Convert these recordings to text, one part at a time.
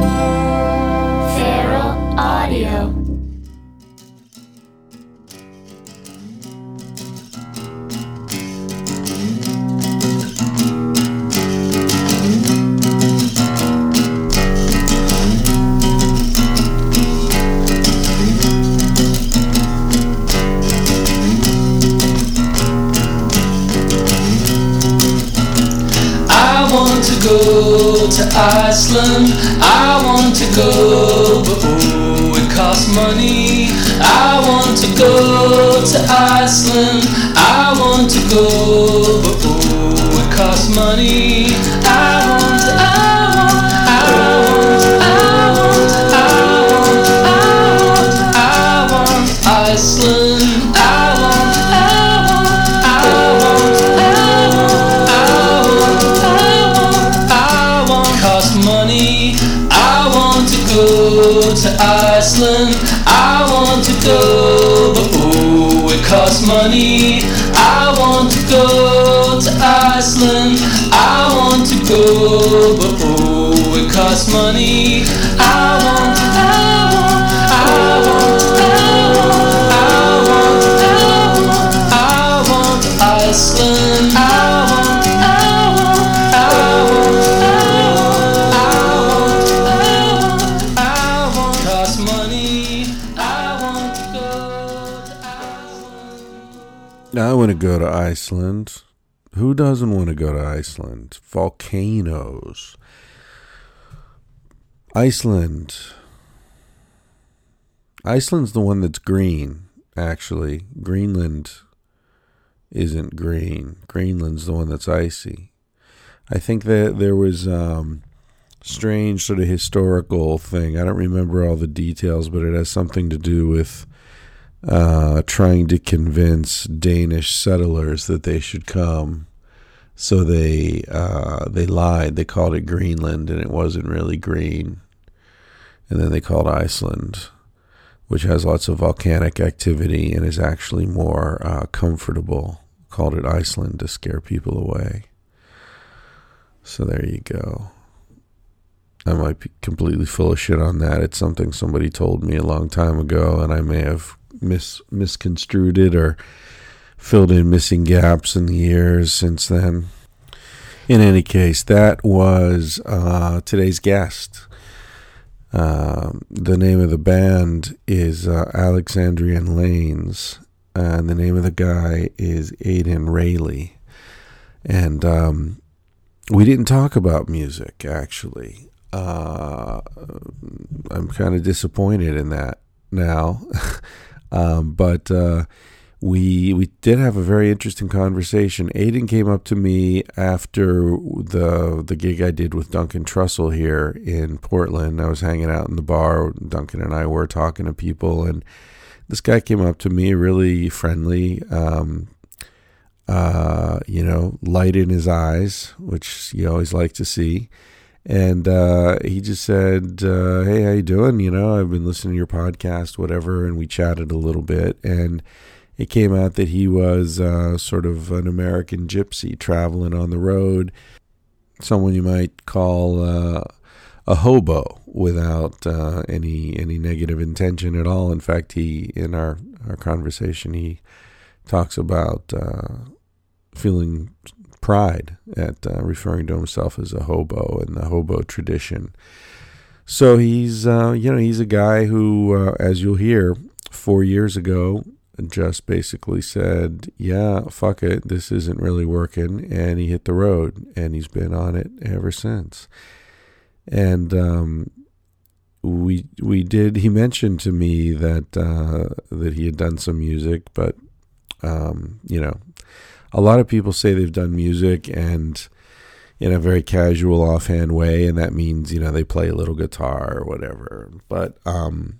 Feral money. I want to go to Iceland. I want to go, but oh, it costs money. Go, but oh, it costs money. I want, I want, I want, I want, I want, I want, I want Iceland. I want, I want, I want, I want, I want, I want, costs money. I want to go. I want to go to Iceland. Doesn't want to go to Iceland? Volcanoes. Iceland. Iceland's the one that's green, actually. Greenland isn't green. Greenland's the one that's icy. I think that there was um strange sort of historical thing. I don't remember all the details, but it has something to do with uh, trying to convince Danish settlers that they should come. So they uh, they lied. They called it Greenland, and it wasn't really green. And then they called Iceland, which has lots of volcanic activity and is actually more uh, comfortable. Called it Iceland to scare people away. So there you go. I might be completely full of shit on that. It's something somebody told me a long time ago, and I may have mis- misconstrued it or filled in missing gaps in the years since then. In any case, that was uh, today's guest. Um the name of the band is uh, Alexandrian Lanes, and the name of the guy is Aiden Rayleigh. And um, we didn't talk about music, actually. Uh, I'm kind of disappointed in that now. um, but uh, we we did have a very interesting conversation. Aiden came up to me after the the gig I did with Duncan Trussell here in Portland. I was hanging out in the bar. Duncan and I were talking to people, and this guy came up to me, really friendly. Um, uh, you know, light in his eyes, which you always like to see. And uh, he just said, uh, "Hey, how you doing? You know, I've been listening to your podcast, whatever." And we chatted a little bit, and it came out that he was uh, sort of an American gypsy traveling on the road, someone you might call uh, a hobo without uh, any any negative intention at all. In fact, he in our our conversation he talks about uh, feeling pride at uh, referring to himself as a hobo and the hobo tradition. So he's uh, you know he's a guy who, as you'll hear, four years ago just basically said, "Yeah, fuck it, this isn't really working," and he hit the road, and he's been on it ever since. And um, we we did. He mentioned to me that uh, that he had done some music, but um, you know, a lot of people say they've done music and in a very casual, offhand way, and that means you know they play a little guitar or whatever. But um,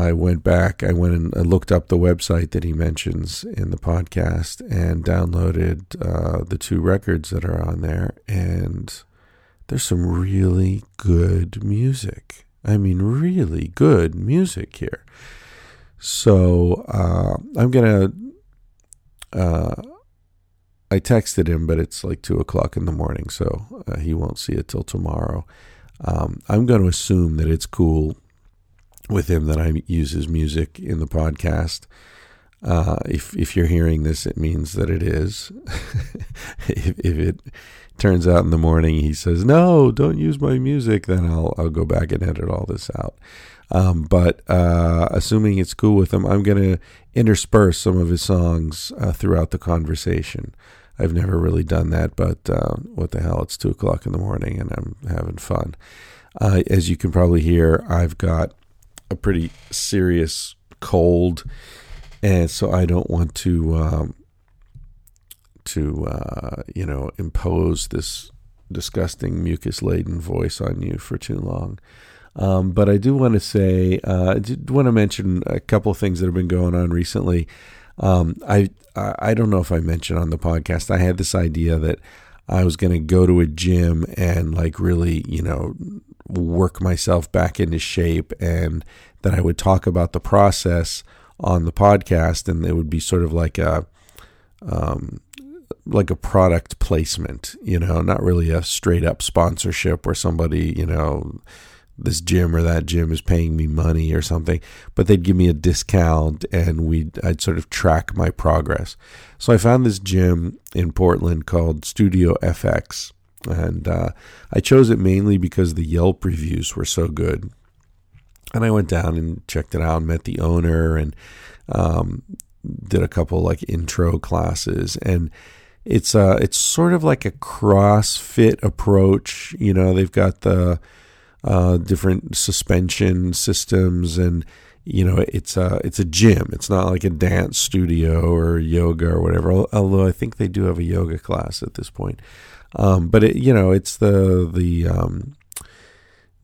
I went back, I went and I looked up the website that he mentions in the podcast and downloaded uh, the two records that are on there, and there's some really good music. I mean, really good music here. So uh, I'm gonna. Uh, I texted him, but it's like two o'clock in the morning, so uh, he won't see it till tomorrow. Um, I'm going to assume that it's cool with him that I use his music in the podcast. Uh, if if you're hearing this, it means that it is. if, if it turns out in the morning he says no, don't use my music, then I'll I'll go back and edit all this out. Um, but uh, assuming it's cool with him, I'm going to intersperse some of his songs uh, throughout the conversation. I've never really done that, but uh, what the hell? It's two o'clock in the morning and I'm having fun. Uh, as you can probably hear, I've got a pretty serious cold, and so I don't want to um, to uh, you know impose this disgusting mucus laden voice on you for too long. Um, but I do want to say, uh, I did want to mention a couple of things that have been going on recently. Um, I I don't know if I mentioned on the podcast. I had this idea that I was going to go to a gym and like really, you know, work myself back into shape, and that I would talk about the process on the podcast, and it would be sort of like a um, like a product placement, you know, not really a straight up sponsorship where somebody, you know this gym or that gym is paying me money or something, but they'd give me a discount and we'd I'd sort of track my progress. So I found this gym in Portland called Studio FX, and uh, I chose it mainly because the Yelp reviews were so good. And I went down and checked it out, and met the owner, and um, did a couple like intro classes, and it's uh it's sort of like a CrossFit approach. You know, they've got the uh, different suspension systems, and you know it's a it's a gym. It's not like a dance studio or yoga or whatever. Although I think they do have a yoga class at this point. Um, but it, you know, it's the the um,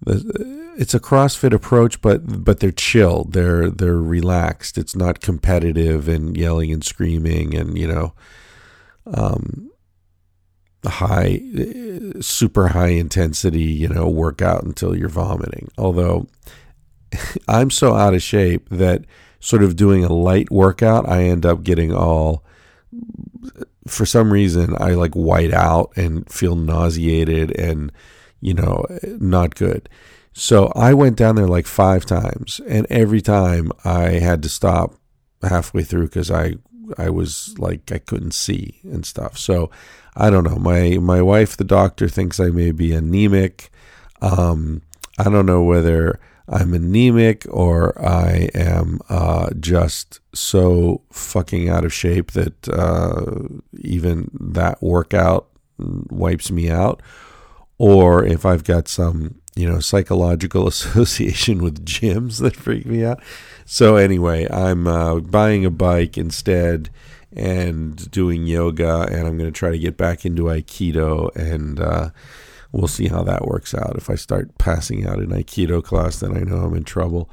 the, it's a CrossFit approach, but but they're chilled, They're they're relaxed. It's not competitive and yelling and screaming and you know, um, high, super high intensity, you know, workout until you're vomiting. Although I'm so out of shape that sort of doing a light workout, I end up getting all, for some reason, I like white out and feel nauseated and, you know, not good. So I went down there like five times, and every time I had to stop halfway through because I I was like I couldn't see and stuff. So I don't know. My my wife, the doctor, thinks I may be anemic. Um, I don't know whether I'm anemic or I am uh, just so fucking out of shape that uh, even that workout wipes me out, or if I've got some you know psychological association with gyms that freak me out. So anyway, I'm uh, buying a bike instead and doing yoga, and I'm going to try to get back into Aikido, and uh, we'll see how that works out. If I start passing out in Aikido class, then I know I'm in trouble.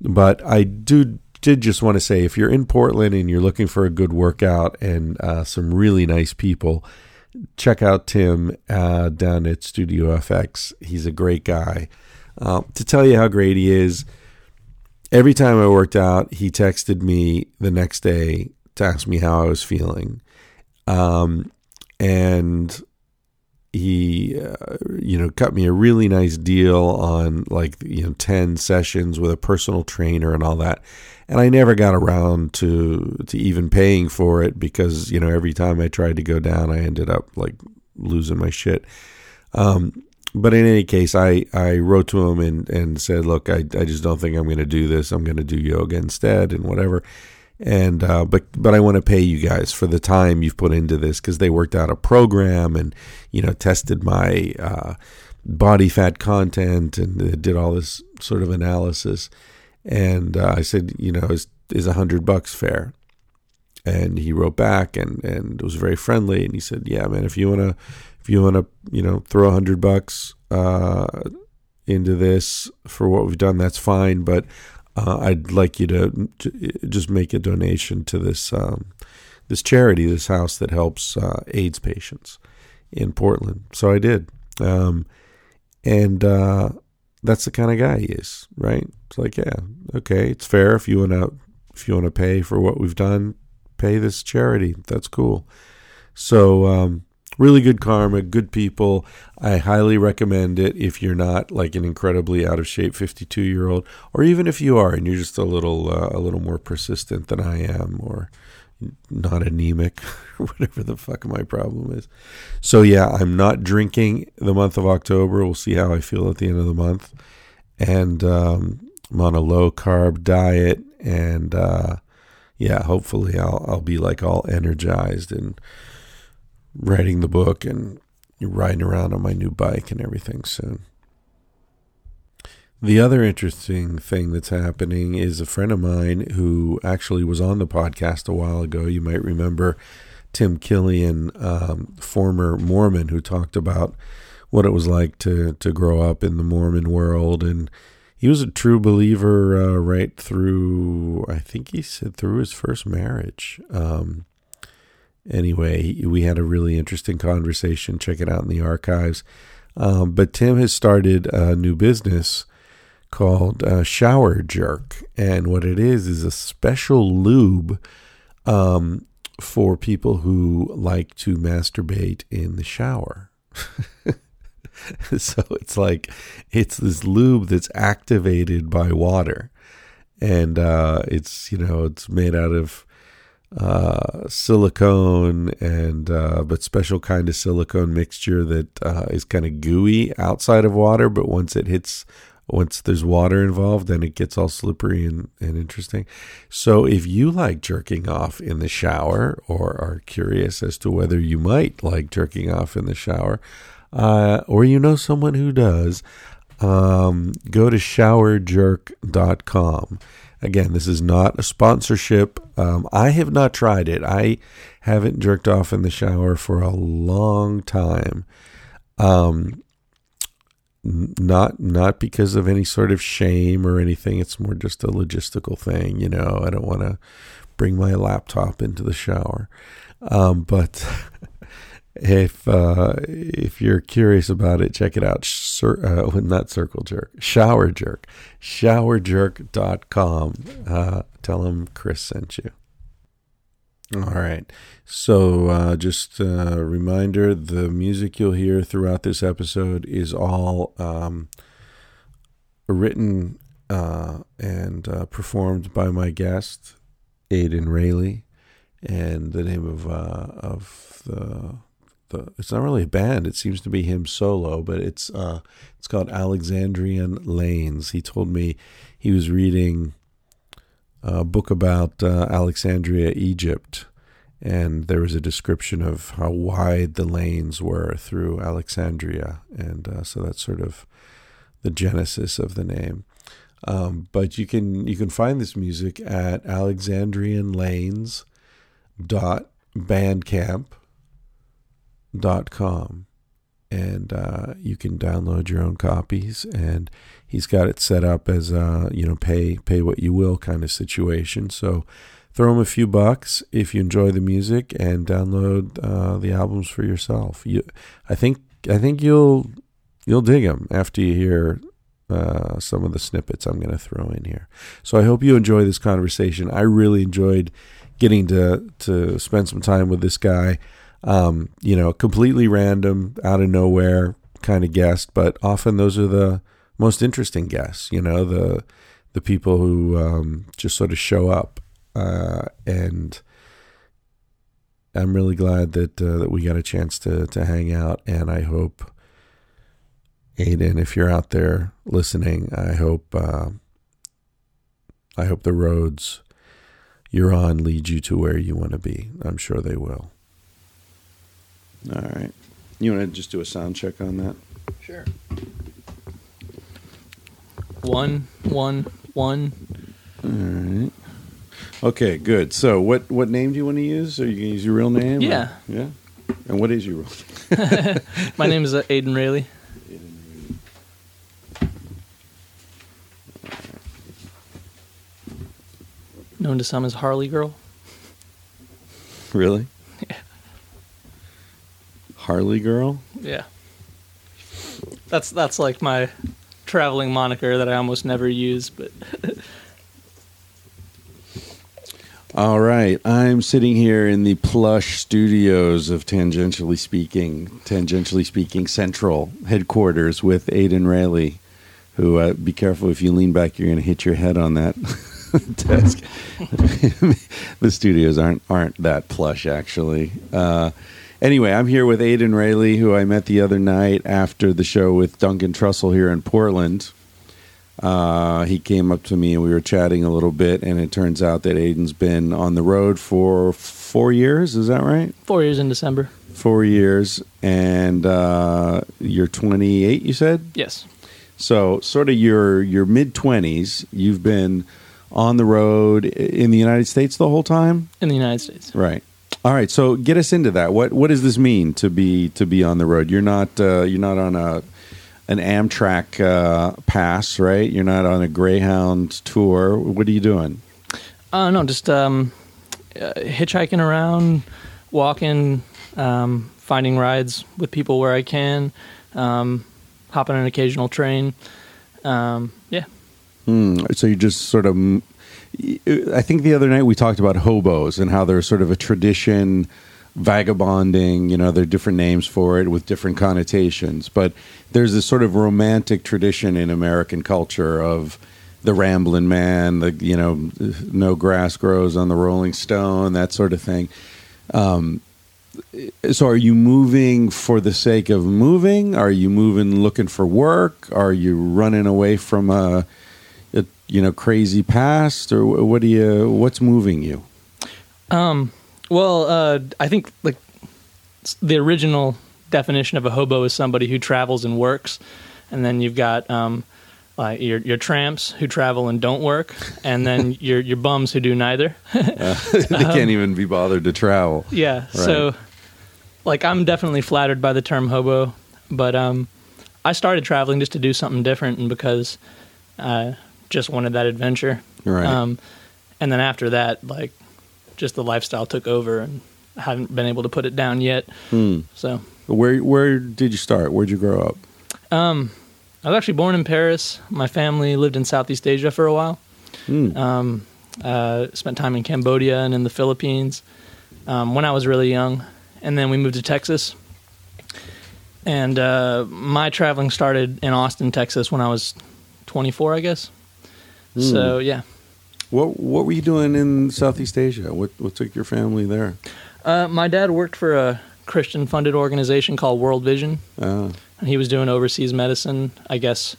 But I do did just want to say, if you're in Portland and you're looking for a good workout and uh, some really nice people, check out Tim uh, down at Studio FX. He's a great guy. Uh, to tell you how great he is, every time I worked out, he texted me the next day to ask me how I was feeling. Um, and he, uh, you know, cut me a really nice deal on like, you know, 10 sessions with a personal trainer and all that. And I never got around to, to even paying for it because, you know, every time I tried to go down, I ended up like losing my shit. Um, but in any case, I, I wrote to him and, and said, look, I, I just don't think I'm going to do this. I'm going to do yoga instead and whatever and uh, but but I want to pay you guys for the time you've put into this because they worked out a program and you know tested my uh, body fat content and did all this sort of analysis. And uh, I said, you know, is is a hundred bucks fair? And he wrote back and and it was very friendly. And he said, yeah, man, if you wanna if you wanna you know throw a hundred bucks uh, into this for what we've done, that's fine. But uh, I'd like you to just make a donation to this um, this charity, this house that helps uh, AIDS patients in Portland. So I did, um, and uh, that's the kind of guy he is, right? It's like, yeah, okay, it's fair if you want to if you want to pay for what we've done, pay this charity. That's cool. So um, really good karma, good people. I highly recommend it if you're not like an incredibly out of shape 52 year old, or even if you are and you're just a little uh, a little more persistent than I am, or not anemic, whatever the fuck my problem is. So yeah, I'm not drinking the month of October. We'll see how I feel at the end of the month, and um, I'm on a low carb diet, and uh, yeah, hopefully I'll I'll be like all energized and writing the book and riding around on my new bike and everything soon. The other interesting thing that's happening is a friend of mine who actually was on the podcast a while ago. You might remember Tim Killian, um, former Mormon, who talked about what it was like to to grow up in the Mormon world, and he was a true believer uh, right through. I think he said through his first marriage. Um, anyway, we had a really interesting conversation. Check it out in the archives. Um, but Tim has started a new business called uh, Shower Jerk, and what it is is a special lube um, for people who like to masturbate in the shower. so it's like it's this lube that's activated by water, and uh, it's you know it's made out of uh, silicone and uh, but special kind of silicone mixture that uh, is kind of gooey outside of water, but once it hits once there's water involved, then it gets all slippery and, and interesting. So if you like jerking off in the shower or are curious as to whether you might like jerking off in the shower, uh, or you know someone who does, um, go to showerjerk.com. Again, this is not a sponsorship. Um, I have not tried it. I haven't jerked off in the shower for a long time. Um, not not because of any sort of shame or anything. It's more just a logistical thing. You know, I don't want to bring my laptop into the shower. Um, but if uh, if you're curious about it, check it out. Cir- uh, not Circle Jerk, Shower Jerk, showerjerk.com. Uh, tell them Chris sent you. All right. So, uh, just a reminder the music you'll hear throughout this episode is all um, written uh, and uh, performed by my guest, Aiden Rayleigh. And the name of uh, of the the it's not really a band. It seems to be him solo, but it's uh, it's called Alexandrian Lanes. He told me he was reading a book about uh, Alexandria, Egypt, and there was a description of how wide the lanes were through Alexandria, and uh, so that's sort of the genesis of the name. Um, but you can you can find this music at alexandrianlanes.bandcamp.com and uh, you can download your own copies. And he's got it set up as a you know pay pay what you will kind of situation. So throw him a few bucks if you enjoy the music and download uh, the albums for yourself. You, I think I think you'll you'll dig them after you hear uh, some of the snippets I'm going to throw in here. So I hope you enjoy this conversation. I really enjoyed getting to to spend some time with this guy. Um, you know, completely random, out of nowhere kind of guest, but often those are the most interesting guests. You know, the the people who um, just sort of show up, uh, and I'm really glad that uh, that we got a chance to to hang out, and I hope. Aiden, if you're out there listening, I hope uh, I hope the roads you're on lead you to where you want to be. I'm sure they will. All right. You want to just do a sound check on that? Sure. One, one, one. All right. Okay, good. So, what what name do you want to use? Are you going to use your real name? or- Yeah. yeah. And what is your real name? My name is uh, Aiden Rayleigh. Known to some as Harley Girl. Really? Harley Girl? Yeah. That's that's like my traveling moniker that I almost never use, but All right, I'm sitting here in the plush studios of Tangentially Speaking, Tangentially Speaking Central headquarters with Aiden Rayleigh. Who, uh, be careful if you lean back, you're going to hit your head on that desk. the studios aren't aren't that plush, actually. Uh, anyway, I'm here with Aiden Rayleigh, who I met the other night after the show with Duncan Trussell here in Portland. Uh, he came up to me and we were chatting a little bit, and it turns out that Aiden's been on the road for four years. Is that right? Four years in December. Four years, and uh, you're 28. You said Yes. so. Sort of your your mid 20s. You've been on the road in the United States the whole time, In the United States. right? All right. So get us into that. What what does this mean to be to be on the road? You're not uh, you're not on a an Amtrak uh, pass, right? You're not on a Greyhound tour. What are you doing? Uh, no, just um, uh, hitchhiking around, walking, um, finding rides with people where I can, um, hopping an occasional train. Um, yeah. Hmm. So you just sort of. I think the other night we talked about hobos and how there's sort of a tradition, vagabonding. You know, there are different names for it with different connotations, but there's this sort of romantic tradition in American culture of the rambling man. The you know, no grass grows on the rolling stone, that sort of thing. Um, so are you moving for the sake of moving? Are you moving looking for work? Are you running away from a, a you know crazy past, or what do you? What's moving you? Um, well, uh, I think like the original definition of a hobo is somebody who travels and works, and then you've got um, like your your tramps who travel and don't work, and then your your bums who do neither. Uh, they can't even be bothered to travel. Yeah. So, like, I'm definitely flattered by the term hobo, but um, I started traveling just to do something different, and because I just wanted that adventure. Right. Um, and then after that, like, just the lifestyle took over, and I haven't been able to put it down yet. Hmm. So, Where where did you start? Where'd you grow up? um, I was actually born in Paris. My family lived in Southeast Asia for a while. Hmm. Um, uh, spent time in Cambodia and in the Philippines um, when I was really young, and then we moved to Texas. And uh, my traveling started in Austin, Texas, when I was 24, I guess. So yeah, What what were you doing in Southeast Asia? What what took your family there? uh, my dad worked for a Christian-funded organization called World Vision, Uh, and he was doing overseas medicine, I guess,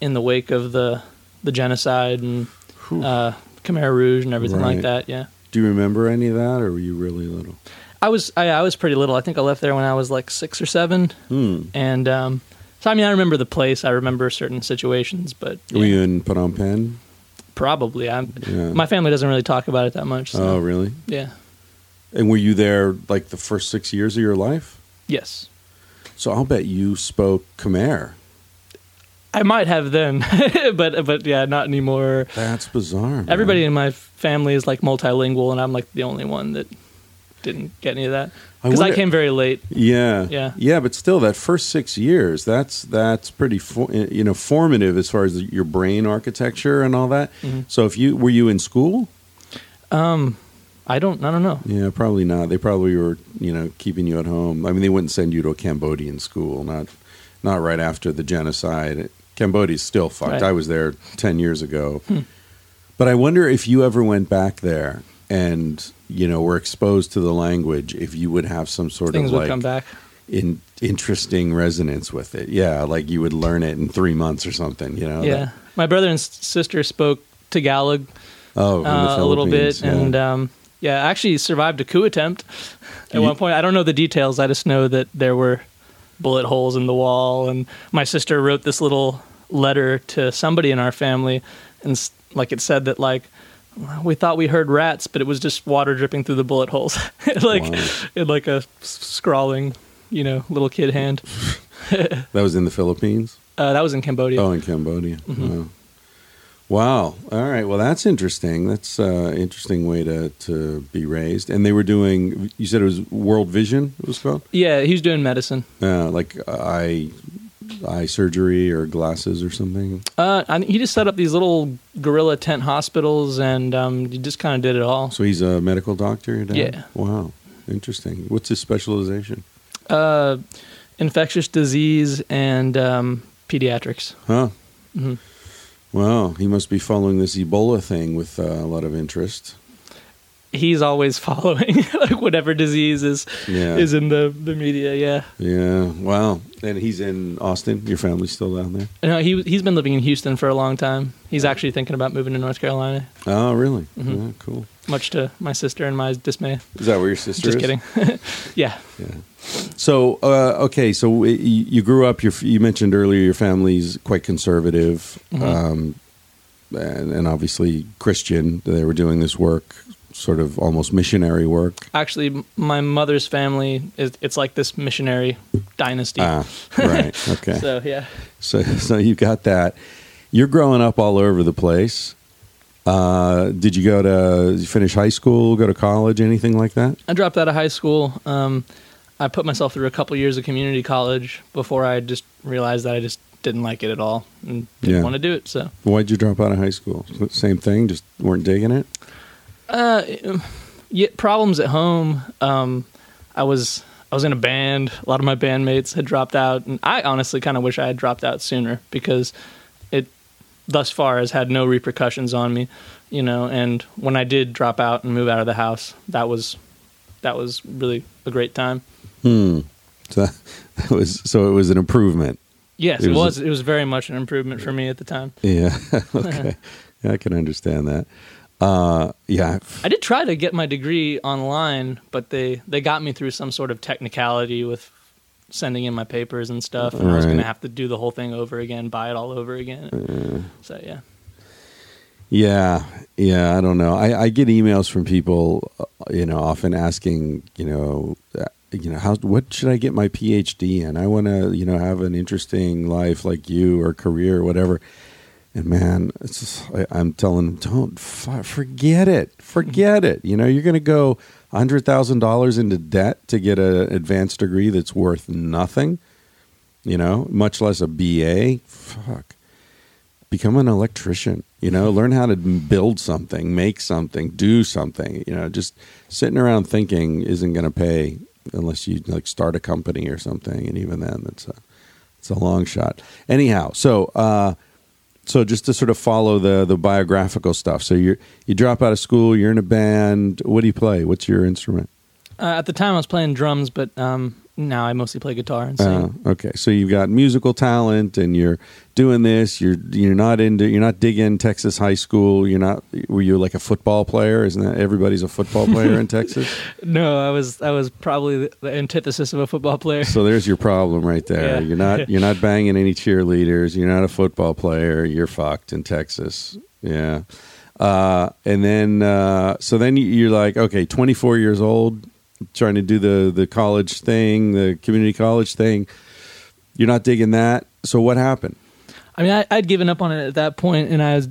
in the wake of the the genocide and uh, Khmer Rouge and everything Right. like that. Yeah. do you remember any of that, or were you really little? I was I, I was pretty little. I think I left there when I was like six or seven, Hmm. and um, so I mean I remember the place. I remember certain situations, but Were you in Phnom Penh? probably I'm. Yeah. My family doesn't really talk about it that much. So, oh, really? yeah. And were you there like the first six years of your life? Yes, So I'll bet you spoke Khmer. I might have then, but but yeah, not anymore. That's bizarre. man. Everybody in my family is like multilingual, and I'm like the only one that didn't get any of that because I, wonder- came very late. Yeah, Yeah. yeah. But still, that first six years, that's that's pretty, for, you know, formative as far as your brain architecture and all that. Mhm. So, if you were you in school? Um, I don't I don't know. Yeah, probably not. They probably were, you know, keeping you at home. I mean, they wouldn't send you to a Cambodian school, not not right after the genocide. Cambodia's still fucked. Right. I was there ten years ago, but I wonder if you ever went back there and you know we were exposed to the language, if you would have some sort Things of like come back. in interesting resonance with it. Yeah, like you would learn it in three months or something. You know? Yeah, That- my brother and sister spoke Tagalog oh, uh, a little bit, yeah. and um, yeah, I actually survived a coup attempt at You- one point. I don't know the details. I just know that there were bullet holes in the wall, and my sister wrote this little letter to somebody in our family, and like it said that like we thought we heard rats, but it was just water dripping through the bullet holes, like Wow. in like a scrawling, you know, little kid hand. that was in the Philippines. Uh, that was in Cambodia. Oh, in Cambodia. Mm-hmm. Wow. Wow. All right. Well, that's interesting. That's an interesting way to, to be raised. And they were doing, you said it was World Vision, it was called? Yeah, he was doing medicine. Uh, like I eye surgery or glasses or something? Uh, I, he just set up these little guerrilla tent hospitals, and um, he just kind of did it all. So he's a medical doctor. Dad? Yeah. Wow. Interesting. What's his specialization? Uh, infectious disease and um, pediatrics. Huh. Mhm. Wow. He must be following this Ebola thing with uh, a lot of interest. He's always following like whatever disease is Yeah. is in the, the media. Yeah. Yeah. Wow. And he's in Austin. Your family's still down there? No, he he's been living in Houston for a long time. He's actually thinking about moving to North Carolina, Oh, really? Mhm. Yeah, cool. much to my sister and my dismay. Is that where your sister Just is? kidding. yeah. Yeah. So, uh, okay, so you, you grew up. Your, you mentioned earlier your family's quite conservative, Mhm. um, and, and obviously Christian. They were doing this work, sort of almost missionary work. Actually, my mother's family is it's like this missionary dynasty. Ah, right. Okay. So yeah. So, so you got that. You're growing up all over the place. Uh, did you go to you finish high school, go to college, anything like that? I dropped out of high school. Um, I put myself through a couple years of community college before I just realized that I just didn't like it at all and didn't Yeah. want to do it. So, Why'd you drop out of high school? Same thing, just weren't digging it. Uh, yeah, problems at home. Um, I was I was in a band. A lot of my bandmates had dropped out, and I honestly kind of wish I had dropped out sooner because it thus far has had no repercussions on me, you know. And when I did drop out and move out of the house, that was that was really a great time. Hmm. So that was so it was an improvement. Yes, It it was was. It was very much an improvement for me at the time. Yeah. okay. Yeah, I can understand that. Uh, yeah. I did try to get my degree online, but they they got me through some sort of technicality with sending in my papers and stuff, and I was going to have to do the whole thing over again, buy it all over again. So yeah, Yeah. Yeah. I don't know. I, I get emails from people, uh, you know, often asking, you know, uh, you know, how what should I get my PhD in? I want to, you know, have an interesting life like you or career or whatever. And man, it's just, I, I'm telling them, don't forget it, forget it. You know, you're going to go hundred thousand dollars into debt to get an advanced degree that's worth nothing. You know, much less a BA. Fuck. Become an electrician. You know, learn how to build something, make something, do something. You know, just sitting around thinking isn't going to pay unless you like start a company or something. And even then, that's a it's a long shot. Anyhow, so uh, so just to sort of follow the the biographical stuff. So you you drop out of school, you're in a band. What do you play? What's your instrument? uh, at the time I was playing drums, but um, now I mostly play guitar and sing. Uh, okay, so you've got musical talent, and you're doing this. You're you're not into you're not digging Texas high school. You're not. Were you like a football player? Isn't that everybody's a football player in Texas? no, I was I was probably the, the antithesis of a football player. So there's your problem right there. Yeah. You're not you're not banging any cheerleaders. You're not a football player. You're fucked in Texas. Yeah. Uh, and then uh, so then you- you're like, okay, 24 years old, trying to do the the college thing, the community college thing. You're not digging that. So what happened? I mean, I, I'd given up on it at that point, and I was,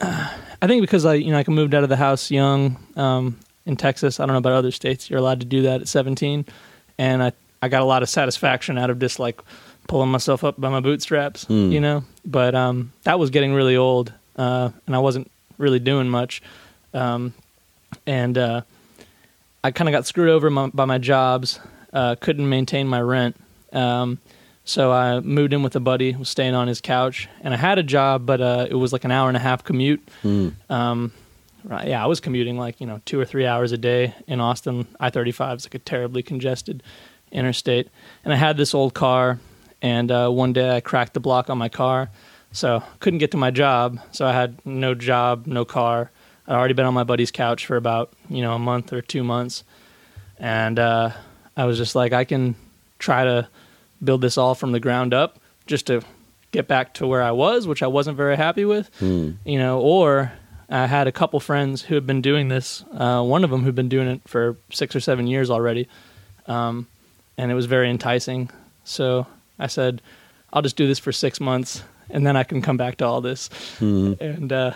I think because I, you know, I moved out of the house young um, in Texas. I don't know about other states; you're allowed to do that at 17, and I, I got a lot of satisfaction out of just like pulling myself up by my bootstraps, Hmm. you know. But um, that was getting really old, uh, and I wasn't really doing much, um, and uh, I kind of got screwed over my, by my jobs. Uh, couldn't maintain my rent. Um, so I moved in with a buddy, was staying on his couch, and I had a job, but uh, it was like an hour and a half commute. Um, right, yeah, I was commuting like you know two or three hours a day in Austin. I thirty five is like a terribly congested interstate, and I had this old car, and uh, one day I cracked the block on my car, so couldn't get to my job. So I had no job, no car. I'd already been on my buddy's couch for about you know a month or two months, and uh, I was just like, I can try to build this all from the ground up just to get back to where I was, which I wasn't very happy with, you know, or I had a couple friends who had been doing this, uh, one of them who'd been doing it for six or seven years already. Um, and it was very enticing. So I said, I'll just do this for six months and then I can come back to all this. And, uh,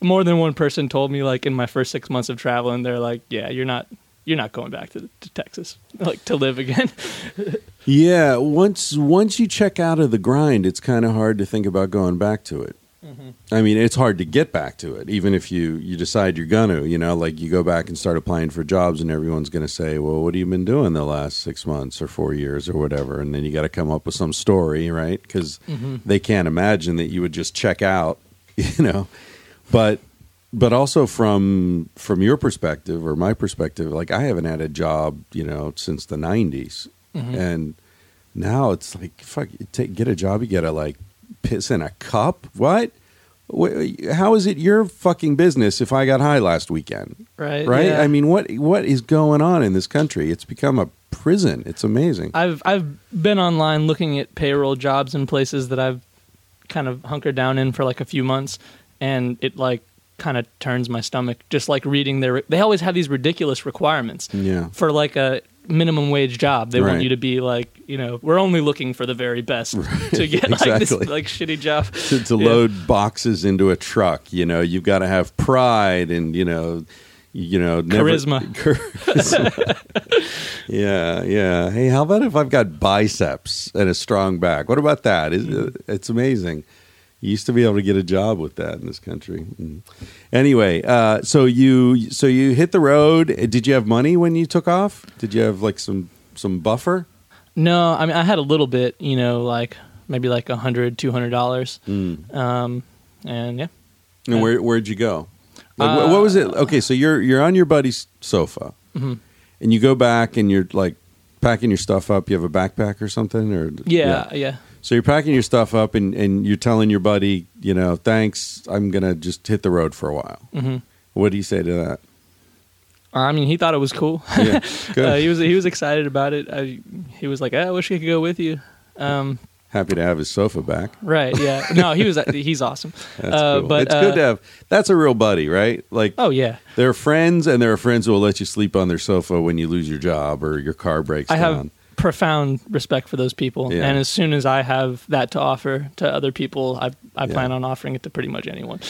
more than one person told me like in my first six months of traveling, they're like, yeah, you're not, you're not going back to, to Texas like to live again. Yeah, once once you check out of the grind, it's kind of hard to think about going back to it. Mm-hmm. I mean, it's hard to get back to it, even if you you decide you're gonna. You know, like you go back and start applying for jobs, and everyone's going to say, "Well, what have you been doing the last six months or four years or whatever?" And then you got to come up with some story, right? Because mm-hmm. they can't imagine that you would just check out, you know. But but also from from your perspective or my perspective, like I haven't had a job, you know, since the '90s, mm-hmm. and now it's like fuck, take get a job, you get to like piss in a cup. What? How is it your fucking business if I got high last weekend? Right, Right? yeah. I mean, what what is going on in this country? It's become a prison. It's amazing. I've I've been online looking at payroll jobs in places that I've kind of hunkered down in for like a few months, and it like kind of turns my stomach just like reading their. They always have these ridiculous requirements Yeah. for like a minimum wage job. They Right. want you to be like you know we're only looking for the very best to get like this like shitty job to, to Yeah. load boxes into a truck. You know, you've got to have pride and you know, you know, never, Charisma. Charisma. yeah, yeah. Hey, how about if I've got biceps and a strong back? What about that? Is it's amazing. You used to be able to get a job with that in this country. Mm. Anyway, uh, so you so you hit the road. Did you have money when you took off? Did you have like some some buffer? No, I mean I had a little bit, you know, like maybe like a hundred, two hundred dollars, Mm. um, and yeah, And where where'd you go? Like, what, Uh, what was it? Okay, so you're you're on your buddy's sofa, Mm-hmm. and you go back and you're like packing your stuff up. You have a backpack or something, or yeah, yeah. So you're packing your stuff up, and and you're telling your buddy, you know, thanks. I'm gonna just hit the road for a while. hmm What do you say to that? I mean, he thought it was cool. Yeah, uh, he was he was excited about it. I, he was like, "I wish I could go with you." Um, Happy to have his sofa back. right? Yeah. No, he was. He's awesome. That's Uh, cool. But it's uh, good to have. That's a real buddy, right? Like, Oh yeah, there are friends, and there are friends who will let you sleep on their sofa when you lose your job or your car breaks I have down. Profound respect for those people, Yeah. and as soon as I have that to offer to other people, I I Yeah. plan on offering it to pretty much anyone.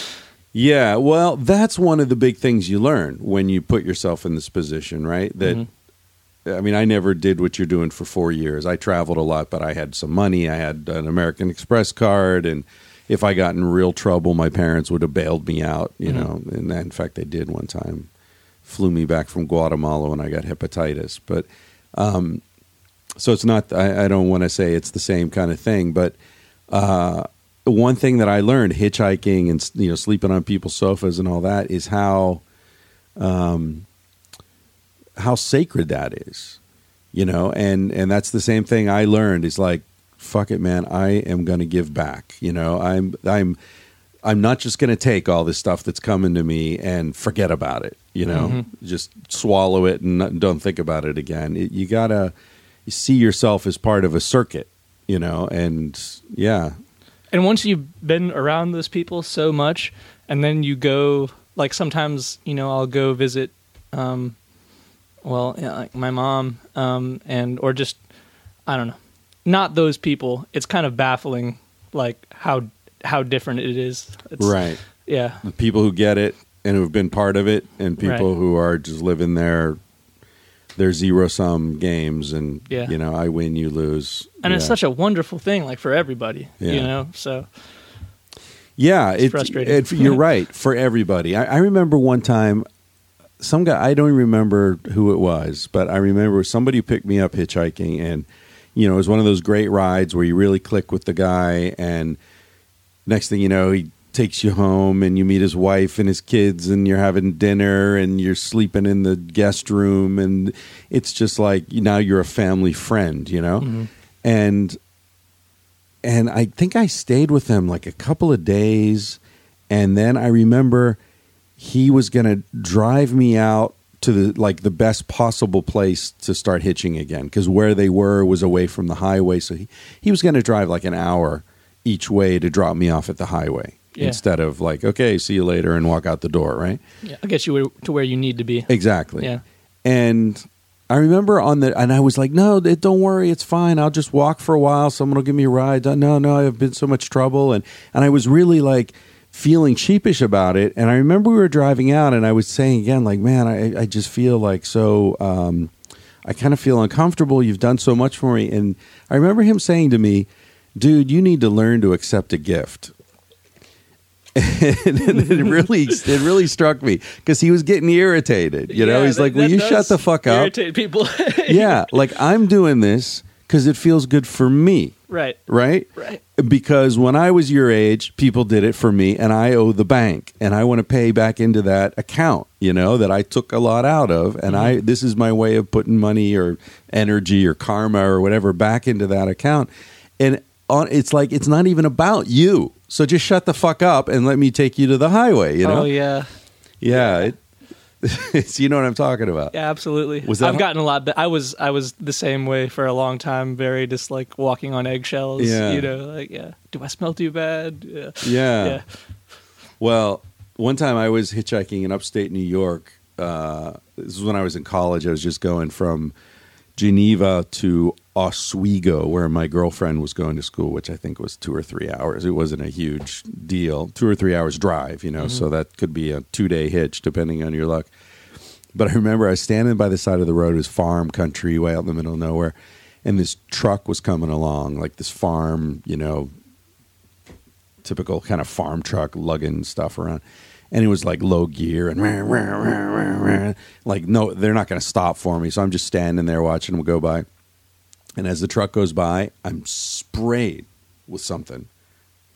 Yeah, well, that's one of the big things you learn when you put yourself in this position, right? That Mm-hmm. I mean, I never did what you're doing for 4 years. I traveled a lot, but I had some money. I had an American Express card and if I got in real trouble, my parents would have bailed me out, you Mhm. know. And in fact, they did one time. Flew me back from Guatemala when I got hepatitis, but um so it's not I, I don't want to say it's the same kind of thing, but uh one thing that I learned hitchhiking and you know sleeping on people's sofas and all that is how um how sacred that is you know? And and that's the same thing I learned is like fuck it man I am going to give back you know? I'm I'm I'm not just going to take all this stuff that's coming to me and forget about it you know? Mhm. just swallow it and don't think about it again. It, you got to see yourself as part of a circuit you know and yeah And once you've been around those people so much, and then you go, like sometimes, you know, I'll go visit, um, well, yeah, like my mom, um, and or just, I don't know, not those people. It's kind of baffling, like how how different it is. It's, right Yeah. the people who get it and who have been part of it and people Right. who are just living their their zero sum games and Yeah. you know I win you lose And it's such a wonderful thing, like for everybody, Yeah. you know. So yeah it's it- frustrating. it- you're right for everybody I, I remember one time some guy I don't remember who it was but I remember somebody picked me up hitchhiking and you know it was one of those great rides where you really click with the guy and next thing you know he takes you home and you meet his wife and his kids and you're having dinner and you're sleeping in the guest room and it's just like now you're a family friend you know? Mhm. and and I think I stayed with him like a couple of days and then I remember he was going to drive me out to the like the best possible place to start hitching again because where they were was away from the highway. So he, he was going to drive like an hour each way to drop me off at the highway Yeah. instead of like okay see you later and walk out the door right yeah, I'll get you to where you need to be. exactly Yeah. and I remember on the, and I was like, no, don't worry, it's fine. I'll just walk for a while. Someone will give me a ride. No, no, I've been so much trouble, and and I was really like feeling sheepish about it. And I remember we were driving out, and I was saying again, like, man, I, I just feel like so. Um, I kind of feel uncomfortable. You've done so much for me, and I remember him saying to me, "Dude, you need to learn to accept a gift." And it really it really struck me because he was getting irritated. You know, Yeah, he's that- like, "Will you shut the fuck up?" Irritate people. yeah, like I'm doing this because it feels good for me, right. right? Right. Because when I was your age, people did it for me, and I owe the bank, and I want to pay back into that account. You know that I took a lot out of, and I mm-hmm. this is my way of putting money or energy or karma or whatever back into that account, and on, it's like it's not even about you. So just shut the fuck up and let me take you to the highway. You know? Oh yeah. Yeah. It, it's, you know what I'm talking about. Yeah, absolutely. Was that I've gotten a lot. But I was I was the same way for a long time. Very just like walking on eggshells. Yeah. You know, like yeah. Do I smell too bad? Yeah. Yeah. Yeah. Well, one time I was hitchhiking in upstate New York. Uh, this was when I was in college. I was just going from Geneva to Oswego, where my girlfriend was going to school, which I think was two or three hours. It wasn't a huge deal, two or three hours drive, you know, mm-hmm. so that could be a two day hitch depending on your luck. But I remember I was standing by the side of the road, it was farm country, way out in the middle of nowhere, and this truck was coming along, like this farm, you know, typical kind of farm truck lugging stuff around. And it was like low gear and rah, rah, rah, like no, they're not going to stop for me. So I'm just standing there watching them go by. And as the truck goes by, I'm sprayed with something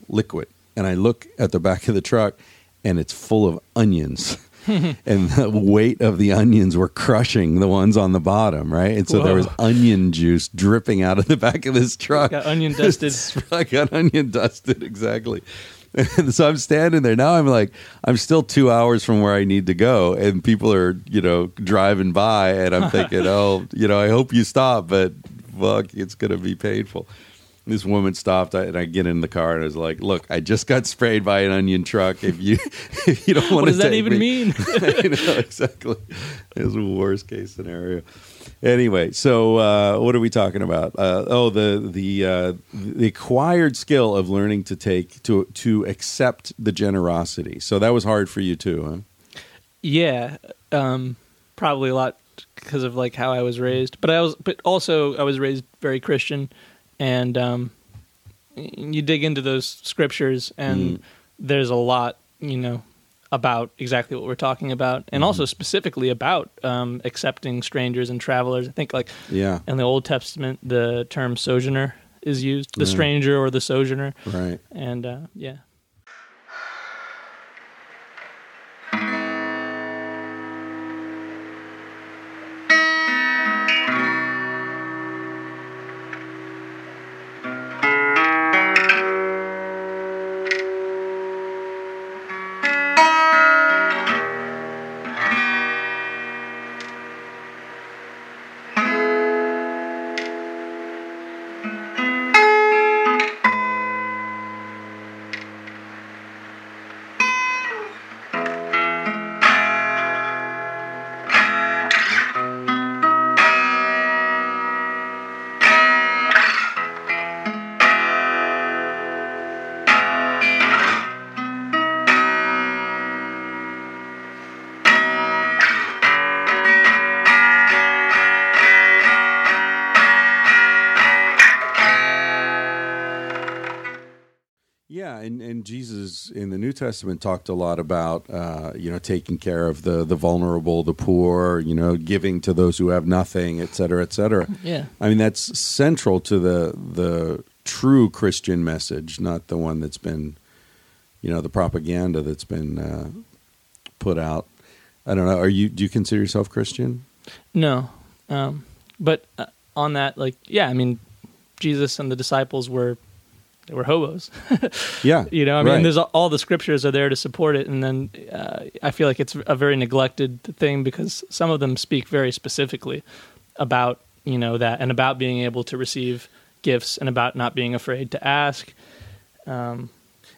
liquid. And I look at the back of the truck and it's full of onions. and the weight of the onions were crushing the ones on the bottom, right? And so there was onion juice dripping out of the back of this truck. Got onion dusted. I got onion dusted exactly. And so I'm standing there now. I'm like, I'm still two hours from where I need to go, and people are, you know, driving by, and I'm thinking, oh, you know, I hope you stop, but fuck, it's gonna be painful. This woman stopped, and I get in the car, and I was like, "Look, I just got sprayed by an onion truck. If you, if you don't want to, What to, does that even me- mean? I know exactly. It was a worst case scenario. Anyway, so uh, what are we talking about? Uh, oh, the the uh, the acquired skill of learning to take to to accept the generosity. So that was hard for you too, huh? Yeah, um, probably a lot because of like how I was raised, but I was, but also I was raised very Christian, and um, you dig into those scriptures, and Mm. there's a lot, you know, about exactly what we're talking about, and Mm-hmm. also specifically about um, accepting strangers and travelers. I think like Yeah, in the Old Testament, the term sojourner is used, the Yeah. stranger or the sojourner, right. and uh, yeah. Yeah, Testament talked a lot about uh, you know taking care of the the vulnerable, the poor, you know, giving to those who have nothing, et cetera, et cetera. Yeah. I mean that's central to the the true Christian message, not the one that's been, you know, the propaganda that's been uh, put out. I don't know. Are you? Do you consider yourself Christian? No, um, but uh, on that, like, yeah, I mean, Jesus and the disciples were they were hobos. Yeah, you know, I mean, right. there's all the scriptures are there to support it, and then uh, I feel like it's a very neglected thing because some of them speak very specifically about you know that and about being able to receive gifts and about not being afraid to ask. Um,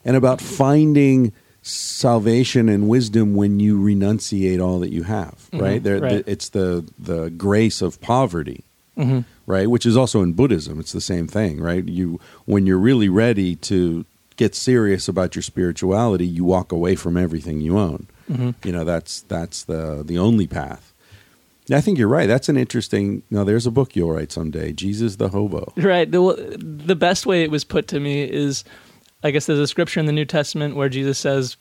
and about finding salvation and wisdom when you renunciate all that you have right Mhm, there right. the- it's the the grace of poverty mhm. right which is also in buddhism it's the same thing right you when you're really ready to get serious about your spirituality, you walk away from everything you own. You know, that's that's the the only path. I think you're right. That's an interesting. No, there's a book you'll write someday. Jesus the hobo. Right. The the best way it was put to me is, I guess there's a scripture in the New Testament where Jesus says,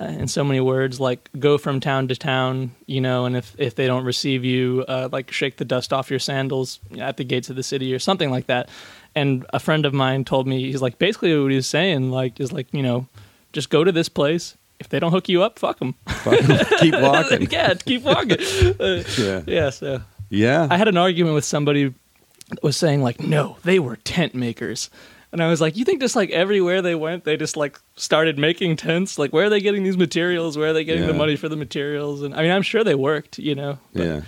uh, in so many words, like "Go from town to town," you know, and if if they don't receive you, uh, like shake the dust off your sandals at the gates of the city or something like that. And a friend of mine told me he's like basically what he was saying, like is like you know, just go to this place. If they don't hook you up, fuck them. Keep walking. yeah, keep walking. Uh, Yeah. yeah. So Yeah. I had an argument with somebody that was saying like, no, they were tent makers. And I was like, you think just like everywhere they went, they just like started making tents? Like, where are they getting these materials? Where are they getting the money for the materials? And I mean, I'm sure they worked, you know. yeah.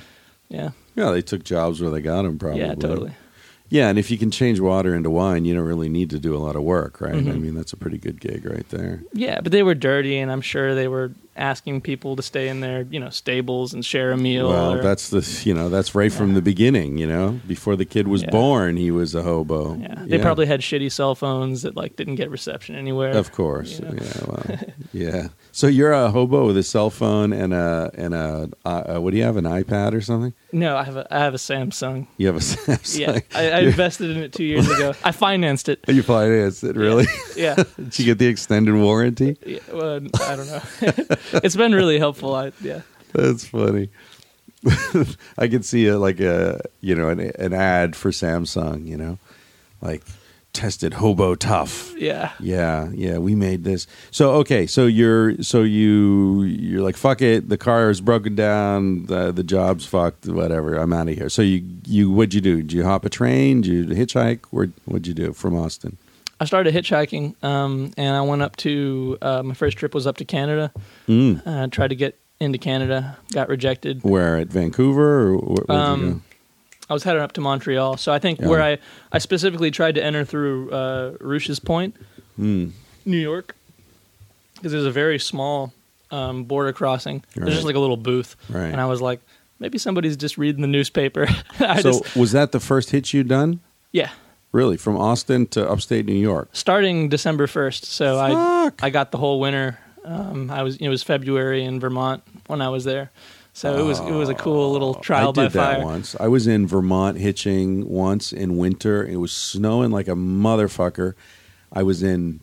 Yeah. Yeah, they took jobs where they got them, probably. Yeah, totally. Yeah, and if you can change water into wine, you don't really need to do a lot of work, right? Mm-hmm. I mean, that's a pretty good gig right there. Yeah, but they were dirty, and I'm sure they were asking people to stay in their, you know, stables and share a meal. Well, or- that's the you know that's right from the beginning. You know, before the kid was Yeah. born, he was a hobo. yeah. They probably had shitty cell phones that like didn't get reception anywhere. Of course, you know. yeah, well, yeah. So you're a hobo with a cell phone and a and a uh, what do you have? An iPad or something? No, I have a I have a Samsung. You have a Samsung. Yeah, I, I invested in it two years ago. I financed it. You financed it, really? Yeah. Did you get the extended warranty? Yeah, well, I don't know. it's been really helpful. I, yeah, That's funny. I could see a, like a you know an, an ad for Samsung. You know, like tested hobo tough. yeah, Yeah, yeah, we made this. So okay, so you're so you you're like fuck it. The car is broken down. The the job's fucked. Whatever. I'm out of here. So you you what'd you do? Did you hop a train? Did you hitchhike? Where what'd you do from Austin? I started hitchhiking, um, and I went up to uh, my first trip was up to Canada. Mm. Uh, tried to get into Canada, got rejected. Where at Vancouver or wh- where'd Um, I was heading up to Montreal, so I think Yeah. where I I specifically tried to enter through uh, Rouses Point. Mm. New York, because there's a very small um, border crossing. Right. There's just like a little booth, Right. and I was like, maybe somebody's just reading the newspaper. So just was that the first hitch you done? yeah. Really, from Austin to upstate New York? starting December first. So Fuck. I I got the whole winter. Um, I was it was February in Vermont when I was there, so it was it was a cool little trial I did by that fire. once. I was in Vermont hitching once in winter. It was snowing like a motherfucker. I was in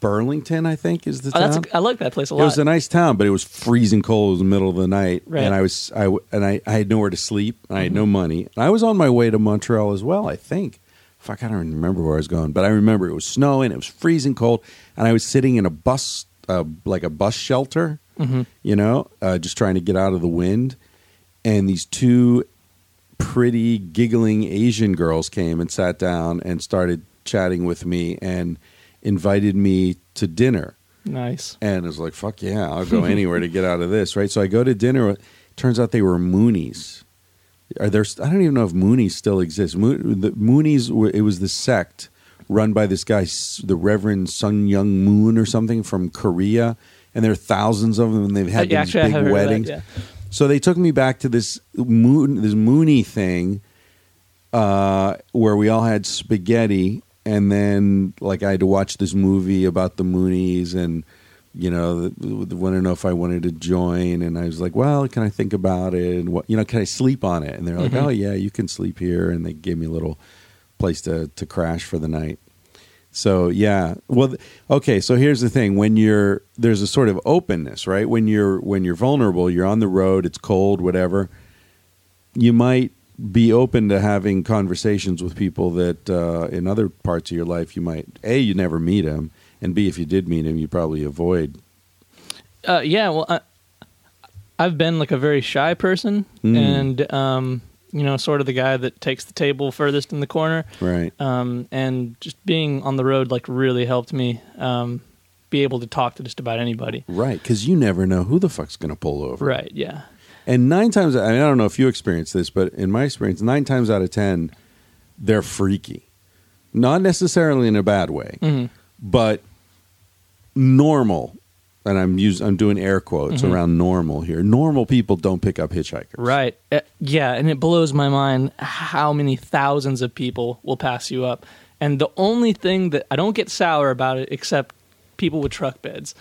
Burlington, I think, is the Oh, that's town. I like that place a lot. it was a nice town, but it was freezing cold. It was the middle of the night, Right. and I was I w- and I, I had nowhere to sleep. And I had no money, and I was on my way to Montreal as well. I think. Fuck, I don't even remember where I was going, but I remember it was snowing. It was freezing cold, and I was sitting in a bus, uh, like a bus shelter, you know, uh, just trying to get out of the wind. And these two pretty giggling Asian girls came and sat down and started chatting with me and invited me to dinner. nice. And I was like, fuck yeah, I'll go anywhere to get out of this, right? So I go to dinner. Turns out they were Moonies. Are there? I don't even know if Moonies still exists. Mo- the Moonies. were- It was the sect run by this guy, the Reverend Sun Myung Moon or something from Korea, and there are thousands of them, and they've had Uh, these actually, big of that, weddings. yeah. So they took me back to this moon, this Moonie thing, uh, where we all had spaghetti, and then like I had to watch this movie about the Moonies, and you know, want to know if I wanted to join, and I was like, well, can I think about it, and what, you know, can I sleep on it? And they're like, Mhm. oh yeah, you can sleep here, and they gave me a little place to to crash for the night. So yeah, well, okay. So here's the thing: when you're there's a sort of openness, right? When you're when you're vulnerable, you're on the road, it's cold, whatever. You might be open to having conversations with people that uh, in other parts of your life you might a you never meet them, and b if you did meet him, you probably avoid. Uh, yeah, well, I, I've been like a very shy person, Mm. and um, you know, sort of the guy that takes the table furthest in the corner. Right. Um, and just being on the road like really helped me um, be able to talk to just about anybody. Right, because you never know who the fuck's going to pull over. Right. Yeah. And nine times, I, mean, I don't know if you experienced this, but in my experience, nine times out of ten, they're freaky. Not necessarily in a bad way, Mhm. but normal. And I'm use, I'm doing air quotes Mhm. around normal here. Normal people don't pick up hitchhikers. Right. Uh, yeah, and it blows my mind how many thousands of people will pass you up. And the only thing that I don't get sour about it, except people with truck beds.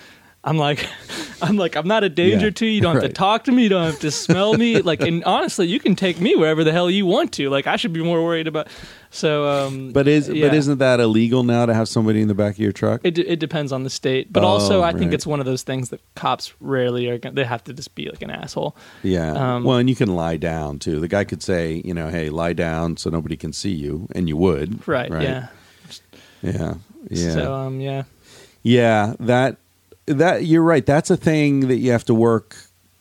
I'm like, I'm like, I'm not a danger Yeah, to you. You don't have to talk to me. You don't have to smell me. Like, and honestly, you can take me wherever the hell you want to. Like, I should be more worried about. So, um, But is yeah. but isn't that illegal now to have somebody in the back of your truck? It, d- it depends on the state, but Oh, also I think it's one of those things that cops rarely are. Gonna, they have to just be like an asshole. yeah. um, well, and you can lie down too. The guy could say, you know, hey, lie down so nobody can see you, and you would. Right? Yeah. Yeah. Yeah. So um, yeah. Yeah, that that you're right. That's a thing that you have to work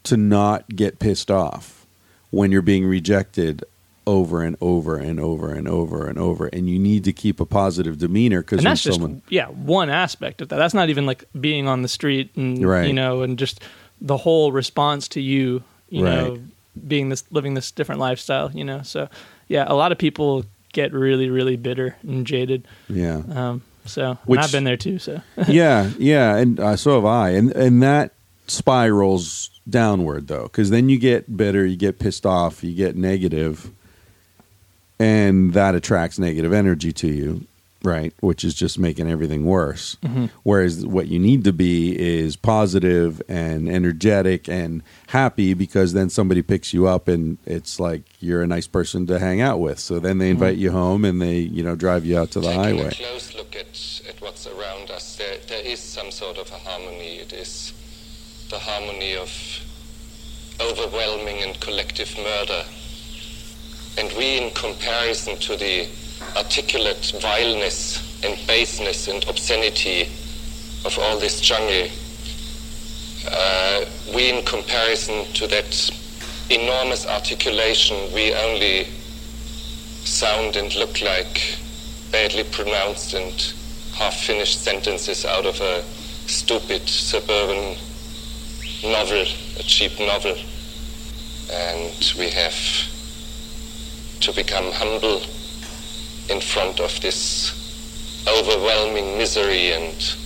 to not get pissed off when you're being rejected over and over and over and over and over, and you need to keep a positive demeanor because that's just someone yeah one aspect of that. That's not even like being on the street and Right. you know and just the whole response to you. You Right. know, being this living this different lifestyle. You know, so yeah, a lot of people get really really bitter and jaded. yeah Um, so Which- I've been there too. So yeah yeah, and uh, so have I, and and that spirals downward though because then you get bitter, you get pissed off, you get negative, and that attracts negative energy to you right which is just making everything worse. Mm-hmm. Whereas what you need to be is positive and energetic and happy because then somebody picks you up and it's like you're a nice person to hang out with. So then they mm-hmm. invite you home and they you know drive you out to the Taking highway. a close look at, at what's around us, there, there is some sort of a harmony. It is the harmony of overwhelming and collective murder. And we, in comparison to the articulate vileness and baseness and obscenity of all this jungle, uh, we, in comparison to that enormous articulation, we only sound and look like badly pronounced and half-finished sentences out of a stupid suburban novel, a cheap novel. And we have to become humble in front of this overwhelming misery and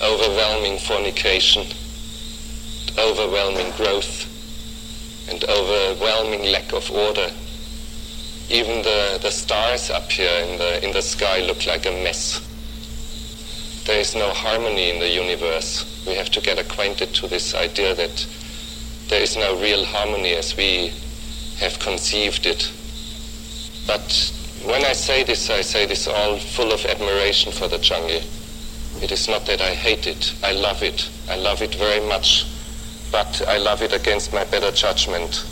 overwhelming fornication, overwhelming growth, and overwhelming lack of order. Even the, the stars up here in the, in the sky look like a mess. There is no harmony in the universe. We have to get acquainted to this idea that there is no real harmony as we have conceived it. But when I say this, I say this all full of admiration for the jungle. It is not that I hate it, I love it. I love it very much, but I love it against my better judgment.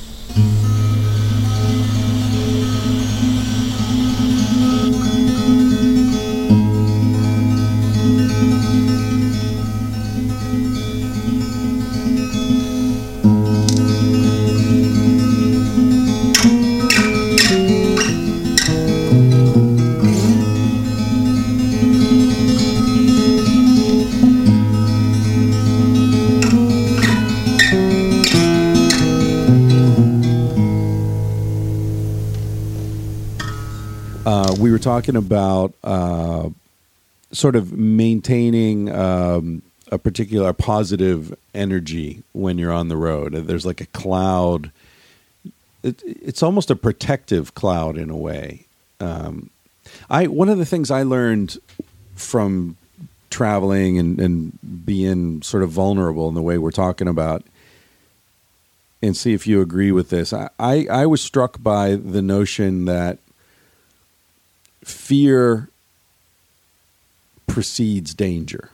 Talking about uh, sort of maintaining um, a particular positive energy when you're on the road. There's like a cloud. It, it's almost a protective cloud in a way. Um, I one of the things I learned from traveling and, and being sort of vulnerable in the way we're talking about and see if you agree with this. I, I, I was struck by the notion that fear precedes danger.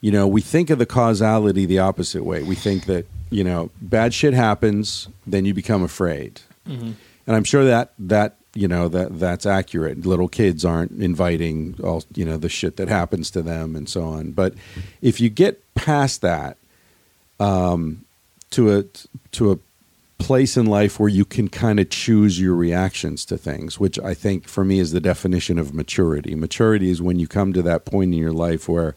You know, we think of the causality the opposite way. We think that, you know, bad shit happens, then you become afraid. And I'm sure that that, you know, that that's accurate. Little kids aren't inviting all, you know, the shit that happens to them and so on. But if you get past that um to a to a place in life where you can kind of choose your reactions to things, which I think for me is the definition of maturity. Maturity is when you come to that point in your life where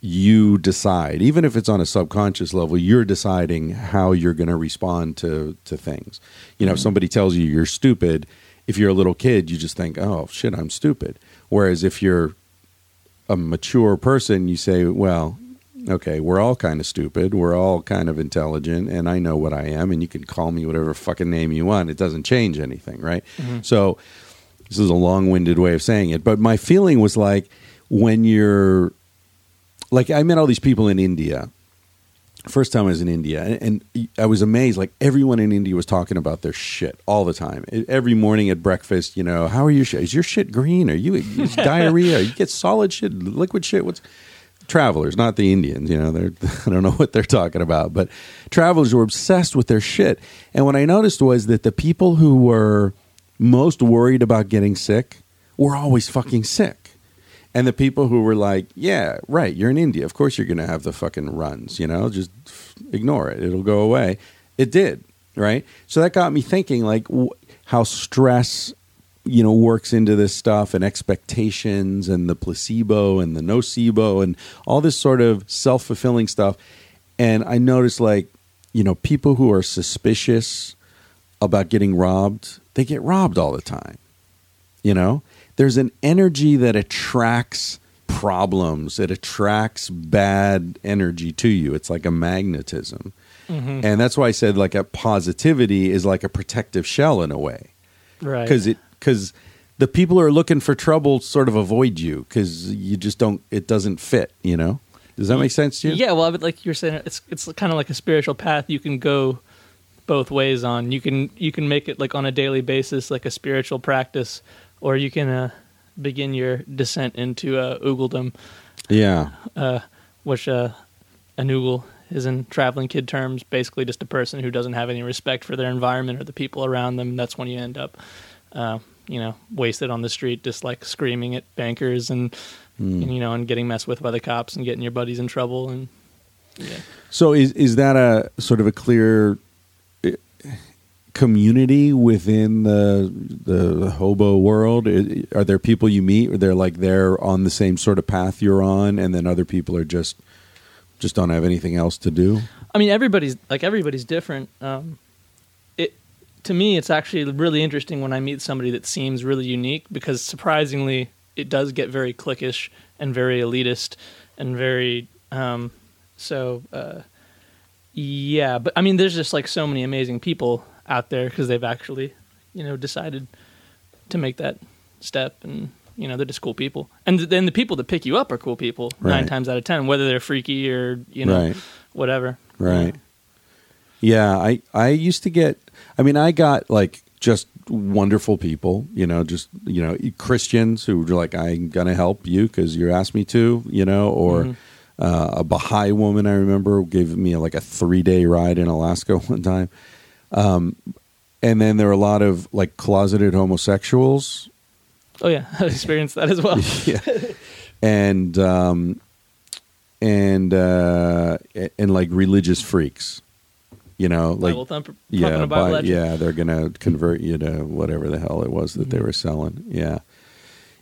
you decide, even if it's on a subconscious level, you're deciding how you're going to respond to to things. You know, if mm-hmm. somebody tells you you're stupid, if you're a little kid, you just think, "Oh shit, I'm stupid." Whereas if you're a mature person, you say, "Well, okay, we're all kind of stupid. We're all kind of intelligent, and I know what I am, and you can call me whatever fucking name you want. It doesn't change anything, right? Mm-hmm. So, This is a long-winded way of saying it, but my feeling was like when you're like I met all these people in India. First time I was in India, and, and I was amazed. Like everyone in India was talking about their shit all the time. Every morning at breakfast, you know, how are your shit? Is your shit green? Are you diarrhea? You get solid shit, liquid shit? What's travelers, not the Indians. You know, they're I don't know what they're talking about, but travelers were obsessed with their shit. And what I noticed was that the people who were most worried about getting sick were always fucking sick. And the people who were like, yeah, right, you're in India. Of course you're going to have the fucking runs, you know, just ignore it. It'll go away. It did, right? So that got me thinking like w- how stress you know works into this stuff and expectations and the placebo and the nocebo and all this sort of self-fulfilling stuff. And i noticed like you know people who are suspicious about getting robbed they get robbed all the time you know? There's an energy that attracts problems it attracts bad energy to you. It's like a magnetism. Mm-hmm. And that's why i said like a positivity is like a protective shell in a way. Right. because it because the people who are looking for trouble sort of avoid you because you just don't it doesn't fit you know does that make sense to you Yeah, well, like you're saying, it's it's kind of like a spiritual path you can go both ways on. You can you can make it like on a daily basis, like a spiritual practice, or you can uh, begin your descent into uh, oogledom, yeah uh, which uh, an oogle is in traveling kid terms, basically just a person who doesn't have any respect for their environment or the people around them. That's when you end up, uh, you know, wasted on the street, just like screaming at bankers and, and you know, and getting messed with by the cops and getting your buddies in trouble and. Yeah. so is is that a sort of a clear eh, community within the the hobo world are there people you meet or they're like they're on the same sort of path you're on and then other people are just just don't have anything else to do I mean, everybody's like everybody's different. Um, to me, it's actually really interesting when I meet somebody that seems really unique because surprisingly, it does get very cliquish and very elitist and very um, so. Uh, yeah, but I mean, there's just like so many amazing people out there because they've actually, you know, decided to make that step and. You know, they're just cool people, and then the people that pick you up are cool people. Nine times out of ten, whether they're freaky or you know, Right. whatever. Right. Yeah, I I used to get I mean I got like just wonderful people, you know, just you know, Christians who were like I'm going to help you cuz you asked me to, you know, or uh, a Baha'i woman I remember gave me like a 3-day ride in Alaska one time. Um and then there were a lot of like closeted homosexuals Oh yeah, I experienced that as well. yeah. and um and uh and like religious freaks you know like thumper, yeah pumping a Bible Bi- yeah they're gonna convert you to whatever the hell it was that Mm-hmm. they were selling yeah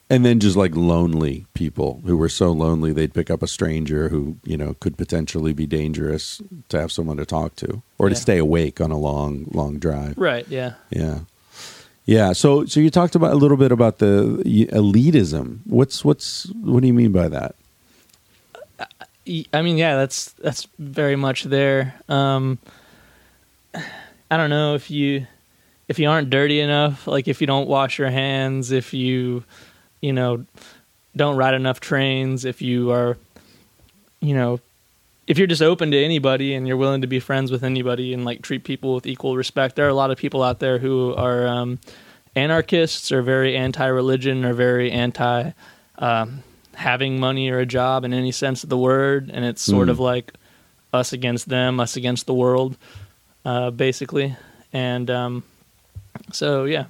and then just like lonely people who were so lonely they'd pick up a stranger who you know could potentially be dangerous to have someone to talk to or to stay awake on a long long drive Right. Yeah. yeah. Yeah. So so you talked about a little bit about the elitism. What's what's what do you mean by that? I mean, yeah, that's that's very much there. Um, I don't know if you if you aren't dirty enough, like if you don't wash your hands, if you you know don't ride enough trains, if you are you know if you're just open to anybody and you're willing to be friends with anybody and like treat people with equal respect, there are a lot of people out there who are um, anarchists or very anti-religion or very anti um, having money or a job in any sense of the word, and it's sort Mm. of like us against them, us against the world, uh, basically. And um, so, yeah,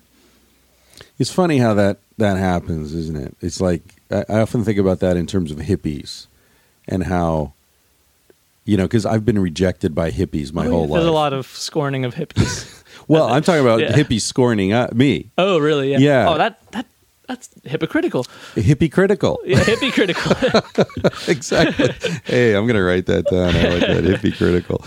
It's funny how that that happens, isn't it? It's like I, I often think about that in terms of hippies and how you know because I've been rejected by hippies my Oh, whole life. There's a lot of scorning of hippies. well, I'm talking about Yeah. hippies scorning uh, me, oh, really? Yeah. Yeah. Oh, that that that's hypocritical. hippie critical. Yeah, hippie critical. exactly. hey, I'm going to write that down. I like that hippie critical.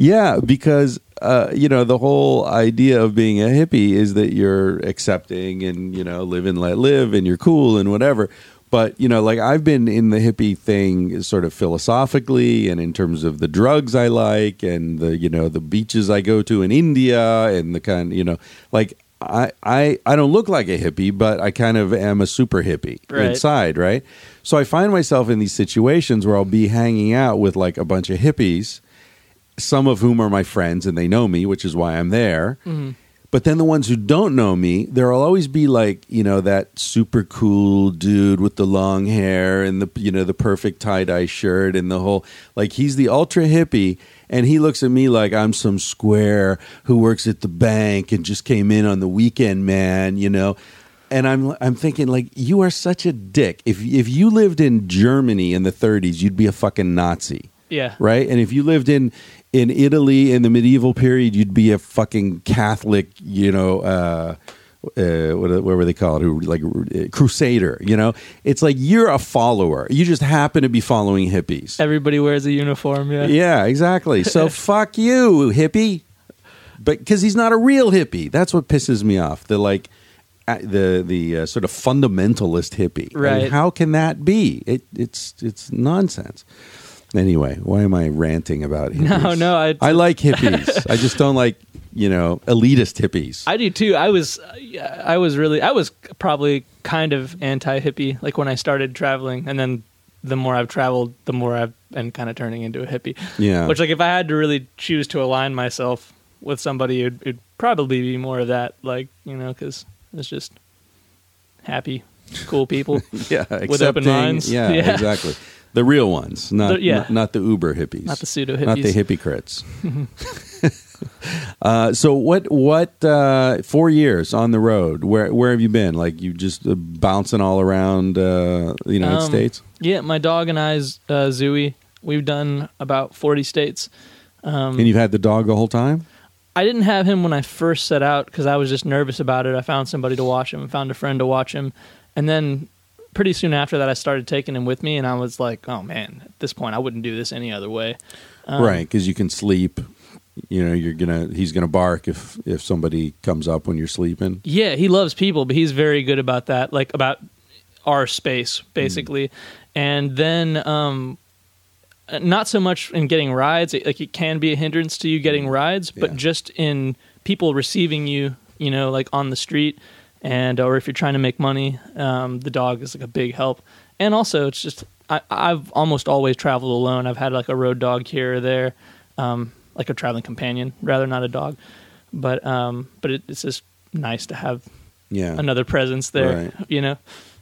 Yeah, because uh, you know the whole idea of being a hippie is that you're accepting and you know live and let live and you're cool and whatever. But you know, like I've been in the hippie thing sort of philosophically and in terms of the drugs I like and the you know the beaches I go to in India and the kind you know like I, I I don't look like a hippie, but I kind of am a super hippie Right. inside, right? So I find myself in these situations where I'll be hanging out with like a bunch of hippies, some of whom are my friends and they know me, which is why I'm there. Mm-hmm. But then the ones who don't know me, there'll always be like, you know, that super cool dude with the long hair and the you know, the perfect tie-dye shirt and the whole like he's the ultra hippie and he looks at me like I'm some square who works at the bank and just came in on the weekend, man, you know. And I'm I'm thinking like you are such a dick. If if you lived in Germany in the 30s, you'd be a fucking Nazi Yeah. right? And if you lived in in Italy in the medieval period, you'd be a fucking Catholic, you know, uh, uh, what, what were they called? Who like uh, crusader? You know, it's like you're a follower. You just happen to be following hippies. Everybody wears a uniform. Yeah. Yeah, exactly. So fuck you, hippie. But because he's not a real hippie, that's what pisses me off. The like. The the uh, sort of fundamentalist hippie, I mean, Right. how can that be? It, it's it's nonsense. Anyway, why am I ranting about hippies? No, no, I- I like hippies. I just don't like you know elitist hippies. I do too. I was, I was really, I was probably kind of anti hippie, like when I started traveling, and then the more I've traveled, the more I've been kind of turning into a hippie. Yeah. Which, like, if I had to really choose to align myself with somebody, it'd, it'd probably be more of that, like, you know, because it's just happy, cool people. yeah, with open minds. Yeah, Yeah. exactly. The real ones, not The- yeah. not, not the Uber hippies, Not the pseudo hippies, not the hypocrites. uh, so what? What? Uh, four years on the road. Where Where have you been? Like you just uh, bouncing all around uh, the United Um, States? Yeah, my dog and I's uh, Zooey. We've done about forty states. Um, and you've had the dog the whole time. I didn't have him when I first set out because I was just nervous about it. I found somebody to watch him, found a friend to watch him, and then pretty soon after that, I started taking him with me, and I was like, "Oh man, at this point, I wouldn't do this any other way." Um, right, because you can sleep. You know, you're gonna. He's gonna bark if if somebody comes up when you're sleeping. Yeah, he loves people, but he's very good about that, like about our space, basically. And then, um, not so much in getting rides. It, like it can be a hindrance to you getting rides, but Yeah. just in people receiving you, you know, like on the street, and or if you're trying to make money, um, the dog is like a big help. And also, it's just I, I've almost always traveled alone. I've had like a road dog here or there, um, like a traveling companion, rather not a dog. But um, but it, it's just nice to have Yeah. another presence there. Right. You know,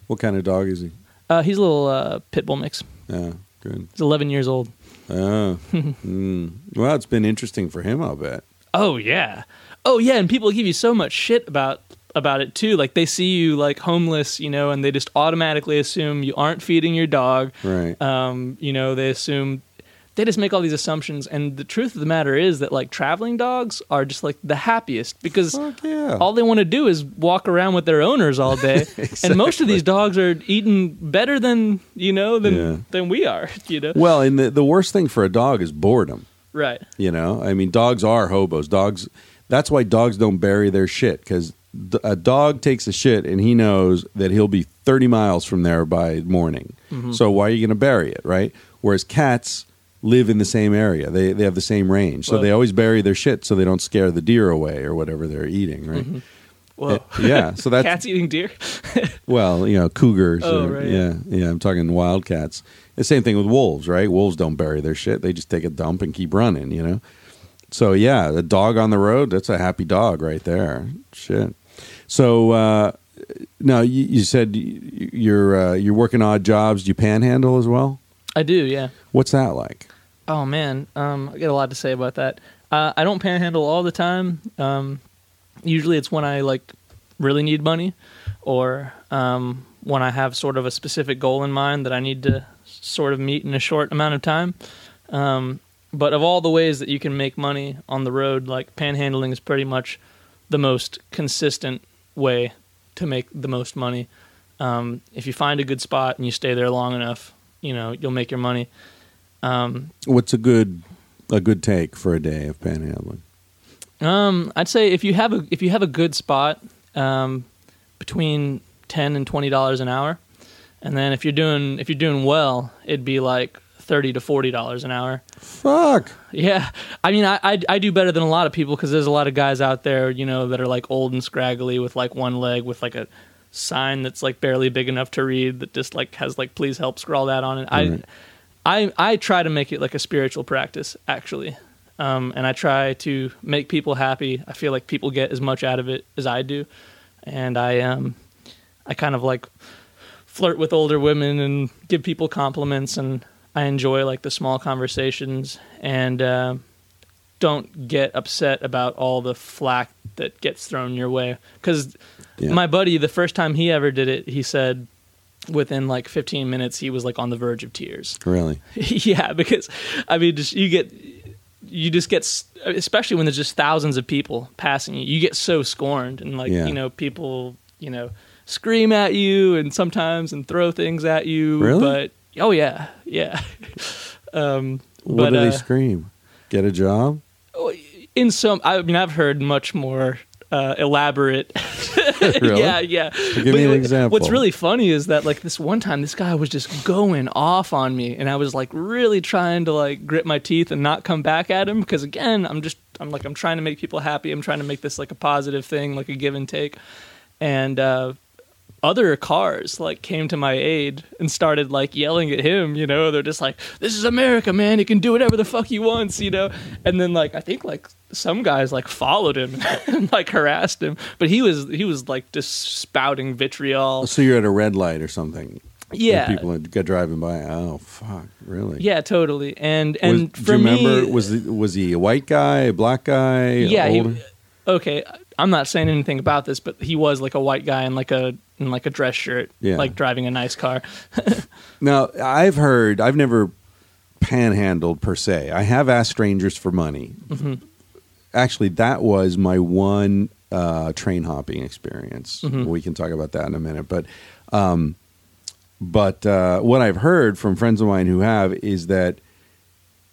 What kind of dog is he? uh, he's a little uh, pit bull mix. Yeah, good. He's 11 years old. Oh, mm. well, it's been interesting for him. I'll bet. Oh yeah, oh yeah, and people give you so much shit about about it too. Like they see you like homeless, you know, and they just automatically assume you aren't feeding your dog. Right. Um, you know, they assume they just make all these assumptions. And the truth of the matter is that like traveling dogs are just like the happiest because yeah. all they want to do is walk around with their owners all day. And most of these dogs are eating better than you know than Yeah. than we are. You know, well, and the the worst thing for a dog is boredom. right? You know, I mean, dogs are hobos. Dogs. That's why dogs don't bury their shit because a dog takes a shit and he knows that he'll be thirty miles from there by morning. Mm-hmm. So why are you going to bury it, right? Whereas cats live in the same area. They they have the same range, so Well- they always bury their shit so they don't scare the deer away or whatever they're eating, right? Whoa. Uh, yeah. So that's Cats eating deer. Well, you know, cougars. Oh, or- right, yeah, yeah. I'm talking wildcats. The same thing with wolves, right? Wolves don't bury their shit; they just take a dump and keep running. You know. So yeah, the dog on the road—that's a happy dog right there. Shit. So uh, now you, you said you're uh, you're working odd jobs. Do you panhandle as well? I do, yeah. What's that like? Oh man, um, I got a lot to say about that. Uh, I don't panhandle all the time. Um, usually, it's when I like really need money, or um, when I have sort of a specific goal in mind that I need to sort of meet in a short amount of time. Um, but of all the ways that you can make money on the road, like panhandling is pretty much the most consistent way to make the most money. Um, if you find a good spot and you stay there long enough, you know you'll make your money. Um, What's a good a good take for a day of panhandling? Um, I'd say if you have a if you have a good spot, um, between ten and twenty dollars an hour, and then if you're doing if you're doing well, it'd be like thirty to forty dollars an hour. Fuck. Yeah, I mean, I, I I do better than a lot of people because there's a lot of guys out there, you know, that are like old and scraggly with like one leg with like a sign that's like barely big enough to read that just like has like please help scrawl that on it. Right. I I I try to make it like a spiritual practice actually. Um, and I try to make people happy. I feel like people get as much out of it as I do, and I um, I kind of like flirt with older women and give people compliments, and I enjoy like the small conversations, and uh, don't get upset about all the flack that gets thrown your way. Because Yeah. my buddy, the first time he ever did it, he said within like 15 minutes he was like on the verge of tears. Really? yeah, because I mean, just you get you just get especially when there's just thousands of people passing you, you get so scorned and like Yeah. you know people you know scream at you and sometimes and throw things at you. Really? But oh yeah, yeah. um, What but do they uh, scream? Get a job? in some, I mean, I've heard much more. Uh, elaborate, Really? yeah, yeah. Give me an example. What's really funny is that like this one time, this guy was just going off on me, and I was like really trying to like grit my teeth and not come back at him because again, I'm just I'm like I'm trying to make people happy. I'm trying to make this like a positive thing, like a give and take, and uh, other cars like came to my aid and started like yelling at him. You know, they're just like, "This is America, man. He can do whatever the fuck he wants." You know, and then like I think like some guys like followed him and like harassed him, but he was he was like just spouting vitriol. So you're at a red light or something. Yeah, people got driving by. Oh fuck! Really? yeah, totally. And Was- and do for you me, remember? Was he, was he a white guy, a black guy? yeah, he, okay. I'm not saying anything about this, but he was like a white guy in like a in like a dress shirt, Yeah. like driving a nice car. Now, I've heard, I've never panhandled per se. I have asked strangers for money. Actually, that was my one uh, train hopping experience. We can talk about that in a minute. But, um, but uh, what I've heard from friends of mine who have is that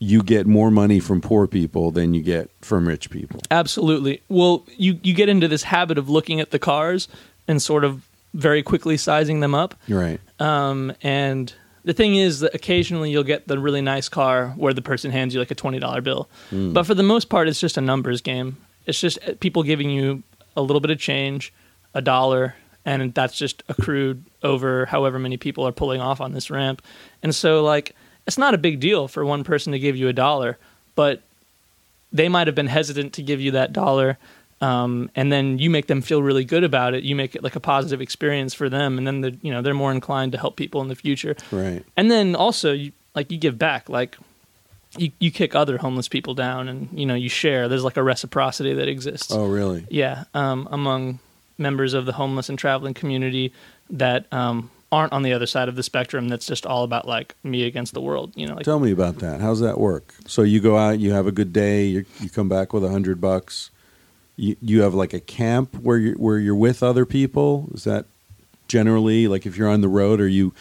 you get more money from poor people than you get from rich people. Absolutely. Well, you you get into this habit of looking at the cars and sort of very quickly sizing them up. Right. Um, and the thing is that occasionally you'll get the really nice car where the person hands you like a twenty dollar bill, but for the most part, it's just a numbers game. It's just uh, people giving you a little bit of change, a dollar, and that's just accrued over however many people are pulling off on this ramp. And so, like, it's not a big deal for one person to give you a dollar, but they might have been hesitant to give you that dollar um, and then you make them feel really good about it you make it like a positive experience for them and then the, you know they're more inclined to help people in the future Right. and then also you like you give back like you, you kick other homeless people down and you know you share there's like a reciprocity that exists Oh, really? yeah um, among members of the homeless and traveling community that um, aren't on the other side of the spectrum that's just all about like me against the world you know like Tell me about that. How's that work? So you go out, you have a good day, you you come back with a hundred bucks. You you have like a camp where you where you're with other people. Is that generally like if you're on the road? Are you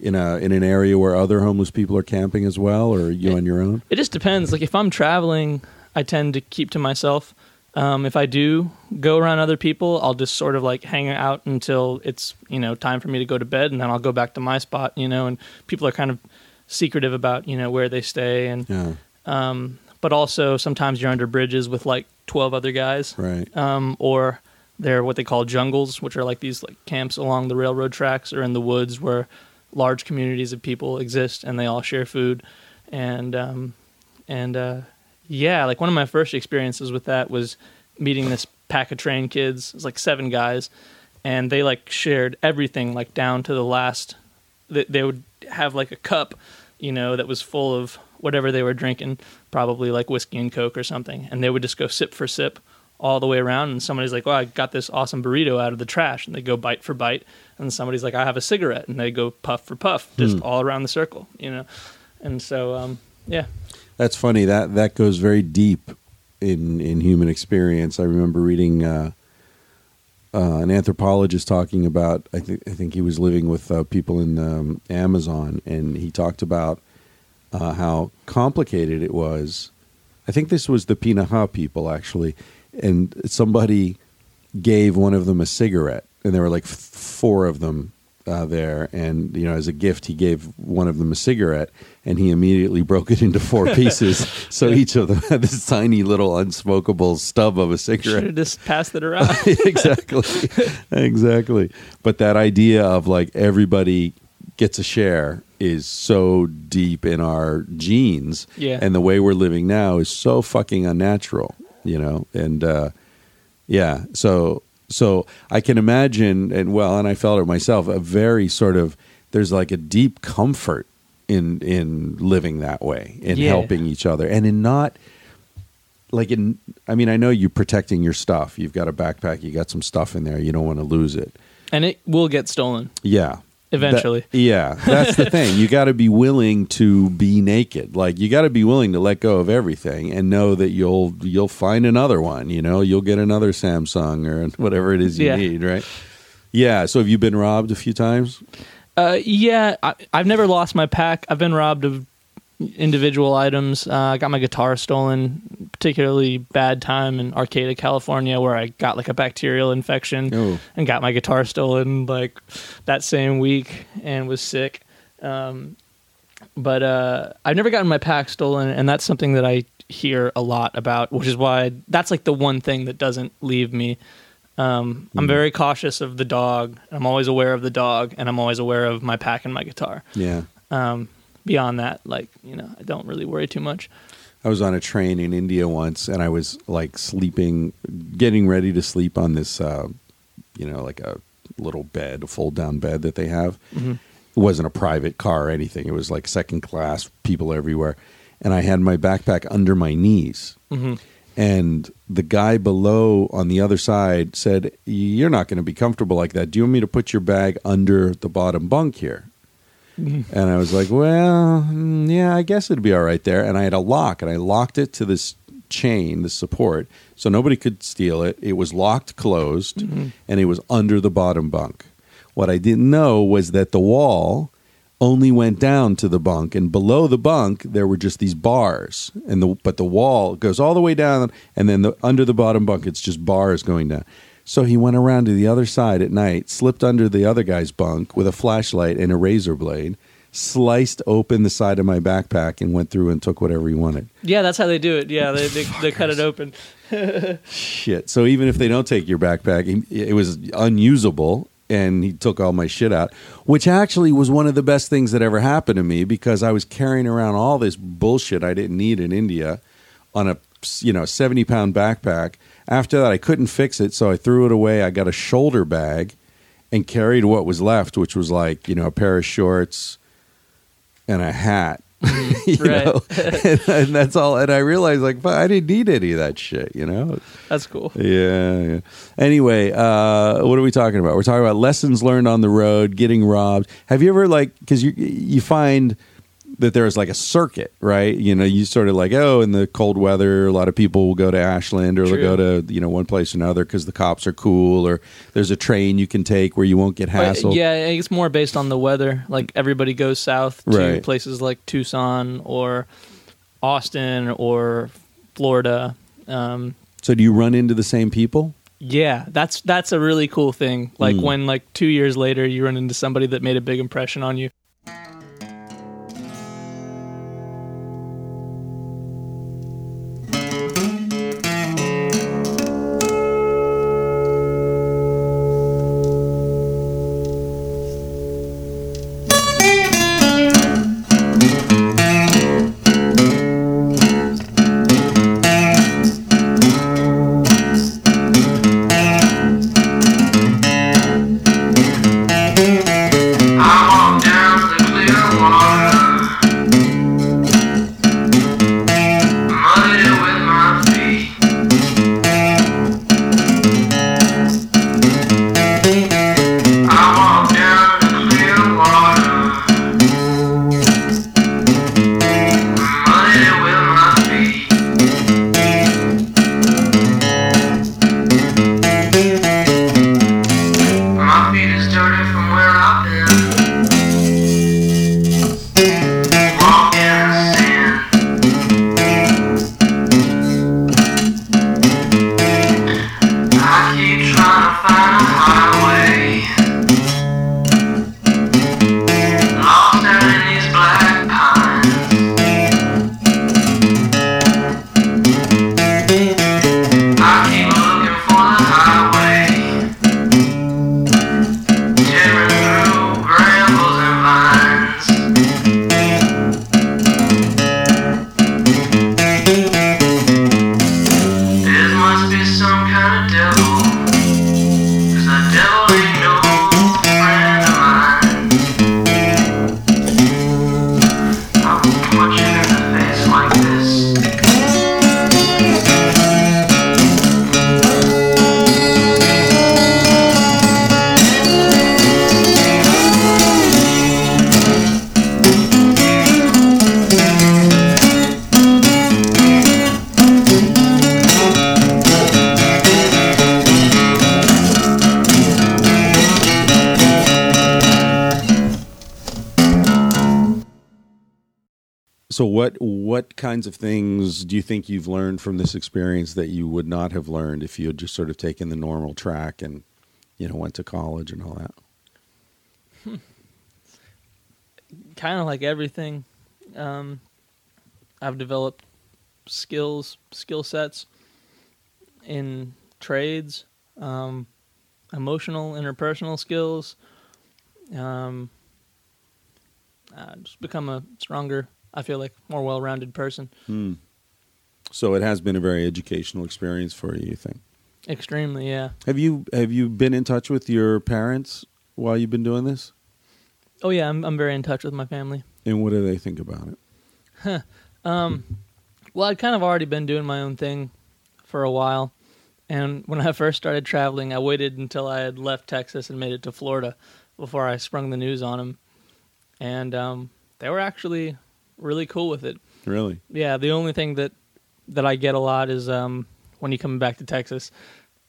in a in an area where other homeless people are camping as well, or are you on your own? It just depends. Like if I'm traveling, I tend to keep to myself. Um, if I do go around other people, I'll just sort of like hang out until it's you know time for me to go to bed, and then I'll go back to my spot. You know, and people are kind of secretive about you know where they stay, and Yeah, um, but also sometimes you're under bridges with like twelve other guys, right. um, or they're what they call jungles, which are like these like camps along the railroad tracks or in the woods where large communities of people exist and they all share food, and um, and uh, yeah, like one of my first experiences with that was meeting this pack of train kids. It was like seven guys, and they like shared everything like down to the last. They, they would have like a cup, you know, that was full of whatever they were drinking, probably like whiskey and coke or something, and they would just go sip for sip all the way around. And somebody's like, "Well, I got this awesome burrito out of the trash," and they go bite for bite. And somebody's like, "I have a cigarette," and they go puff for puff, just all around the circle, you know. And so, um, yeah, That's funny. That that goes very deep in in human experience. I remember reading uh, uh, an anthropologist talking about. I think I think he was living with uh, people in um, Amazon, and he talked about uh, how complicated it was. I think this was the Pirahã people actually, and somebody gave one of them a cigarette, and there were like f- four of them uh, there, and you know, as a gift, he gave one of them a cigarette, and he immediately broke it into four pieces. so each of them had this tiny little unsmokable stub of a Should cigarette. have just passed it around. exactly, exactly. But that idea of like everybody gets a share is so deep in our genes, Yeah. and the way we're living now is so fucking unnatural, you know. And uh, yeah, so so I can imagine, and well, and I felt it myself, a very sort of there's like a deep comfort in in living that way, in Yeah. helping each other, and in not like in. I mean, I know you're protecting your stuff. You've got a backpack. You got some stuff in there. You don't want to lose it. and it will get stolen. Yeah. Eventually. That- yeah, that's the thing. You got to be willing to be naked. Like you got to be willing to let go of everything and know that you'll you'll find another one. You know, you'll get another Samsung or whatever it is you Yeah. need. Right? Yeah. So have you been robbed a few times? Uh, yeah, I, I've never lost my pack. I've been robbed of individual items. Uh, I got my guitar stolen. Particularly bad time in Arcata, California, where I got like a bacterial infection Oh. and got my guitar stolen like that same week and was sick. Um, but uh, I've never gotten my pack stolen, and that's something that I hear a lot about, which is why that's like the one thing that doesn't leave me. Um, I'm very cautious of the dog. I'm always aware of the dog, and I'm always aware of my pack and my guitar. Yeah. Um, beyond that, like you know, I don't really worry too much. I was on a train in India once, and I was like sleeping, getting ready to sleep on this, uh, you know, like a little bed, a fold down bed that they have. Mm-hmm. It wasn't a private car or anything. It was like second class, people everywhere. And I had my backpack under my knees. Mm-hmm. And the guy below on the other side said, You're not going to be comfortable like that. Do you want me to put your bag under the bottom bunk here? And I was like, well, mm, yeah, I guess it'd be all right there. And I had a lock, and I locked it to this chain, this support, so nobody could steal it. It was locked closed, and it was under the bottom bunk. What I didn't know was that the wall only went down to the bunk, and below the bunk there were just these bars, and the but the wall goes all the way down, and then the, under the bottom bunk it's just bars going down. So he went around to the other side at night, slipped under the other guy's bunk with a flashlight and a razor blade, sliced open the side of my backpack, and went through and took whatever he wanted. Yeah, that's how they do it. Yeah, they they, they cut it open. Shit. So even if they don't take your backpack, it was unusable, and he took all my shit out, which actually was one of the best things that ever happened to me because I was carrying around all this bullshit I didn't need in India on a you know seventy pound backpack. After that, I couldn't fix it, so I threw it away. I got a shoulder bag and carried what was left, which was like you know a pair of shorts and a hat. you Right. know? and, and that's all. And I realized like fuck, I didn't need any of that shit. You know. That's cool. Yeah, yeah. Anyway, uh, what are we talking about? We're talking about lessons learned on the road, getting robbed. Have you ever like because you you find that there's like a circuit, right? You know, you sort of like oh, in the cold weather, a lot of people will go to Ashland or they'll go to you know one place or another because the cops are cool, or there's a train you can take where you won't get hassled. yeah, it's more based on the weather. Like everybody goes south to Right. places like Tucson or Austin or Florida. Um, So do you run into the same people? yeah, that's that's a really cool thing. Like Mm. when like two years later you run into somebody that made a big impression on you. So what what kinds of things do you think you've learned from this experience that you would not have learned if you had just sort of taken the normal track and you know went to college and all that? kind of like everything, um, I've developed skills, skill sets in trades, um, emotional, interpersonal skills. Um, uh, just become a stronger, I feel like, more well-rounded person. So it has been a very educational experience for you, you think? Extremely, yeah. Have you have you been in touch with your parents while you've been doing this? Oh yeah, I'm I'm very in touch with my family. And what do they think about it? Um, Well, I'd kind of already been doing my own thing for a while. And when I first started traveling, I waited until I had left Texas and made it to Florida before I sprung the news on them. And um, they were actually really cool with it. Really? Yeah, the only thing that that I get a lot is um, when you come back to Texas.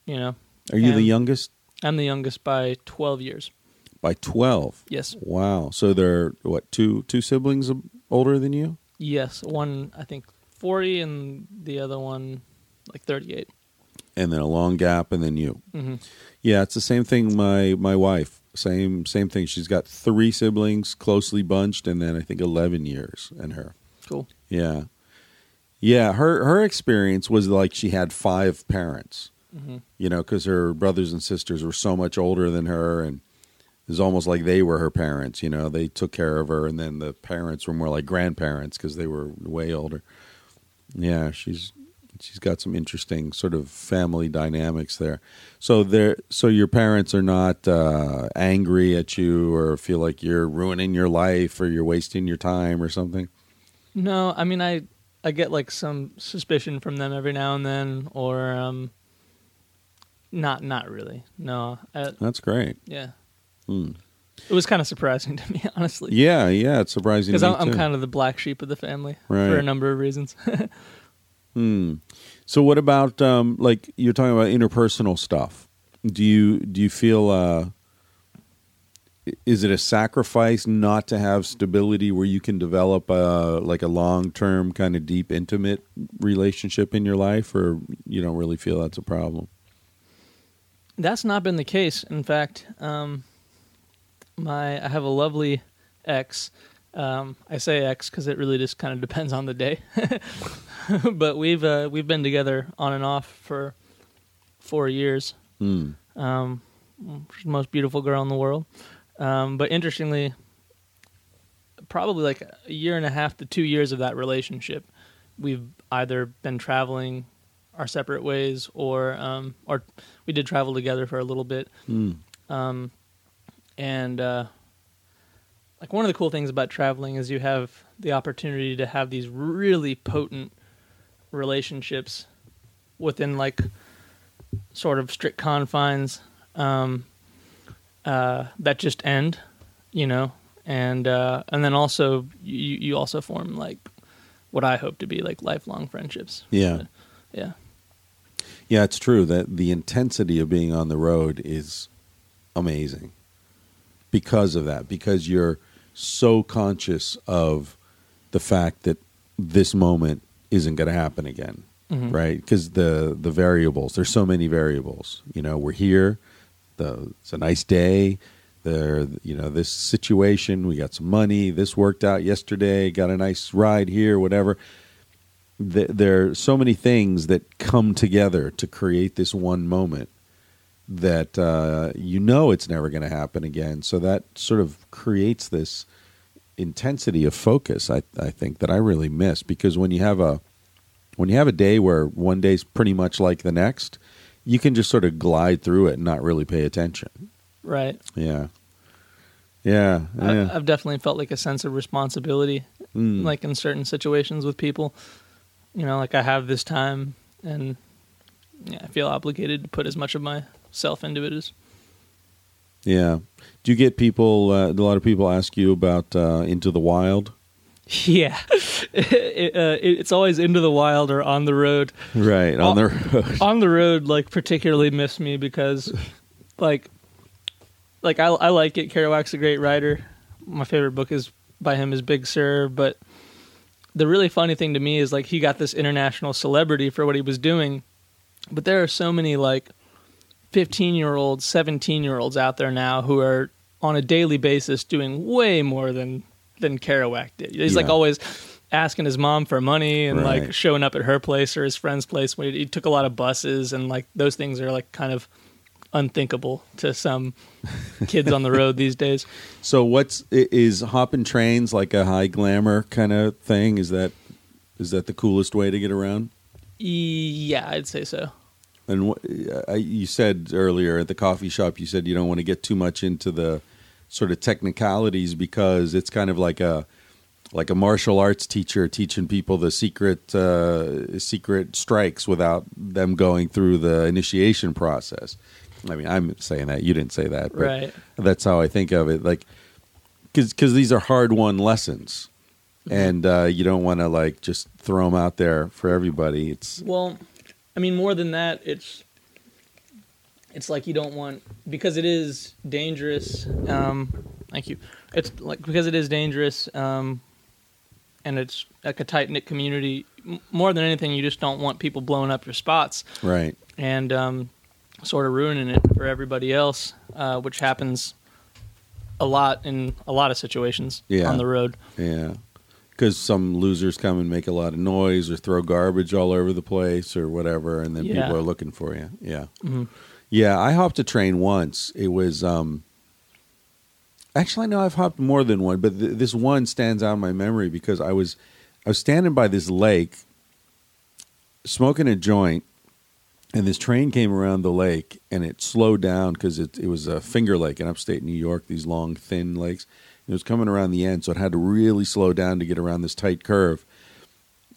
You know, Are you the youngest? I'm the youngest by 12 years. By twelve. Yes, Wow. So they're what two two siblings older than you? yes. One I think 40, and the other one like 38. and then a long gap, and then you. hmm Yeah, it's the same thing. My my wife, same same thing. She's got three siblings, closely bunched, and then I think eleven years in her. Cool. Yeah, yeah. Her her experience was like she had five parents. hmm You know, because her brothers and sisters were so much older than her, and it was almost like they were her parents. You know, they took care of her, and then the parents were more like grandparents because they were way older. Yeah, she's she's got some interesting sort of family dynamics there. So there, so your parents are not uh, angry at you or feel like you're ruining your life or you're wasting your time or something. No, I mean I I get like some suspicion from them every now and then, or um, not not really. No, I, That's great. yeah, Hmm. it was kind of surprising to me, honestly, Yeah, yeah, it's surprising because I'm, I'm kind of the black sheep of the family Right. for a number of reasons. Hmm. So what about um, like you're talking about interpersonal stuff? Do you do you feel uh, is it a sacrifice not to have stability where you can develop a like a long term kind of deep intimate relationship in your life, or you don't really feel that's a problem? That's not been the case. In fact, um, my I have a lovely ex. Um, I say ex because it really just kind of depends on the day. but we've uh, we've been together on and off for four years. Hmm. Um, she's the most beautiful girl in the world. Um, but interestingly, probably like a year and a half to two years of that relationship, we've either been traveling our separate ways, or um, or we did travel together for a little bit. Hmm. Um, and uh, like one of the cool things about traveling is you have the opportunity to have these really potent relationships within like sort of strict confines um, uh, that just end, you know, and uh, and then also you you also form like what I hope to be like lifelong friendships. Yeah. Yeah. Yeah, it's true that the intensity of being on the road is amazing because of that, because you're so conscious of the fact that this moment isn't going to happen again, Mhm. right? Because the the variables, there's so many variables. You know, we're here. The it's a nice day. There, you know, this situation. We got some money. This worked out yesterday. Got a nice ride here. Whatever th- there are so many things that come together to create this one moment that uh, you know it's never going to happen again. So that sort of creates this intensity of focus. I, I think that I really miss because when you have a when you have a day where one day's pretty much like the next, you can just sort of glide through it and not really pay attention. Right. Yeah, yeah, yeah. I've definitely felt like a sense of responsibility, Mm. like in certain situations with people. You know, like I have this time, and yeah, I feel obligated to put as much of myself into it as. yeah. Do you get people? Uh, a lot of people ask you about uh, Into the Wild? Yeah, it, uh, it's always into the wild or on the road. Right on the road. on the road, like particularly miss me because, like, like I I like it. Kerouac's a great writer. My favorite book is by him is Big Sur, but the really funny thing to me is like he got this international celebrity for what he was doing, but there are so many like 15 year olds, 17 year olds out there now who are on a daily basis doing way more than than Kerouac did. He's like always asking his mom for money and Right. like showing up at her place or his friend's place. He took a lot of buses and like those things are like kind of unthinkable to some kids on the road these days. So what's is hopping trains like a high glamour kind of thing? Is that is that the coolest way to get around? Yeah, I'd say so. And wh- I, you said earlier at the coffee shop, you said you don't want to get too much into the sort of technicalities because it's kind of like a like a martial arts teacher teaching people the secret uh, secret strikes without them going through the initiation process. I mean, I'm saying that you didn't say that, but Right. that's how I think of it. Like, because these are hard won lessons, and uh, you don't want to like just throw them out there for everybody. It's Well, I mean, more than that, it's it's like you don't want because it is dangerous. Um, thank you. It's like because it is dangerous, um, and it's like a tight knit community. m- More than anything, you just don't want people blowing up your spots right. and um, sort of ruining it for everybody else, uh, which happens a lot in a lot of situations Yeah. on the road. Yeah. Because some losers come and make a lot of noise or throw garbage all over the place or whatever, and then Yeah. people are looking for you. Yeah. Mhm. Yeah, I hopped a train once. It was, um, actually, no, I've hopped more than one, but th- this one stands out in my memory because I was, I was standing by this lake smoking a joint, and this train came around the lake and it slowed down because it, it was a finger lake in upstate New York, these long, thin lakes. It was coming around the end, so it had to really slow down to get around this tight curve.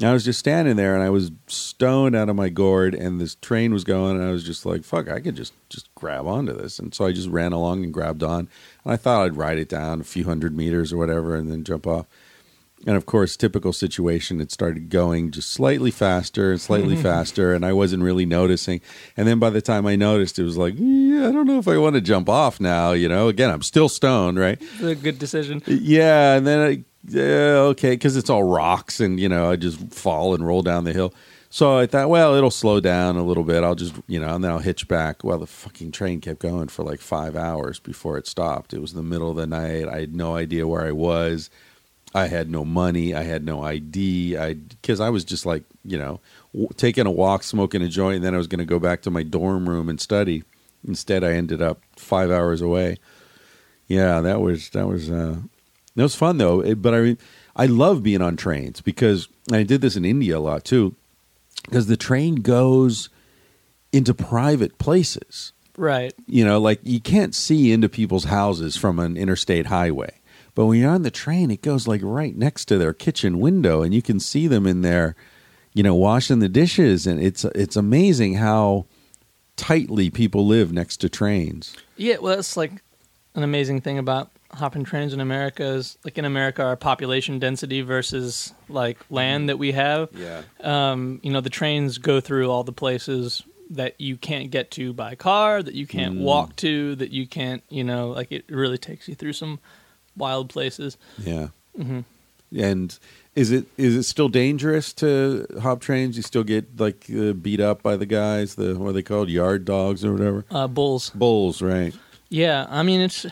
And I was just standing there, and I was stoned out of my gourd, and this train was going, and I was just like, "Fuck, I could just just grab onto this." And so I just ran along and grabbed on, and I thought I'd ride it down a few hundred meters or whatever, and then jump off. And of course, typical situation, it started going just slightly faster and slightly mm-hmm. faster, and I wasn't really noticing. And then by the time I noticed, it was like, yeah, I don't know if I want to jump off now. You know, again, I'm still stoned, right? It's a good decision. Yeah, and then I yeah, okay, because it's all rocks, and you know, I just fall and roll down the hill. So I thought, well, it'll slow down a little bit. I'll just, you know, and then I'll hitch back. Well, the fucking train kept going for like five hours before it stopped. It was the middle of the night. I had no idea where I was. I had no money. I had no ID. I because I was just like, you know, w- taking a walk, smoking a joint, and then I was going to go back to my dorm room and study. Instead, I ended up five hours away. Yeah, that was that was uh, that was fun though. It- but I mean, I love being on trains because I did this in India a lot too. Because the train goes into private places. Right. You know, like you can't see into people's houses from an interstate highway. But when you're on the train, it goes like right next to their kitchen window and you can see them in there, you know, washing the dishes and it's it's amazing how tightly people live next to trains. Yeah, well, that's like an amazing thing about hopping trains in America is like in America, our population density versus like land that we have. Yeah. Um, you know, the trains go through all the places that you can't get to by car, that you can't Mm. walk to, that you can't, you know, like it really takes you through some wild places. Yeah. hmm And is it is it still dangerous to hop trains? You still get like uh, beat up by the guys, the what are they called, yard dogs or whatever? Uh, bulls. Bulls, right? Yeah, I mean it's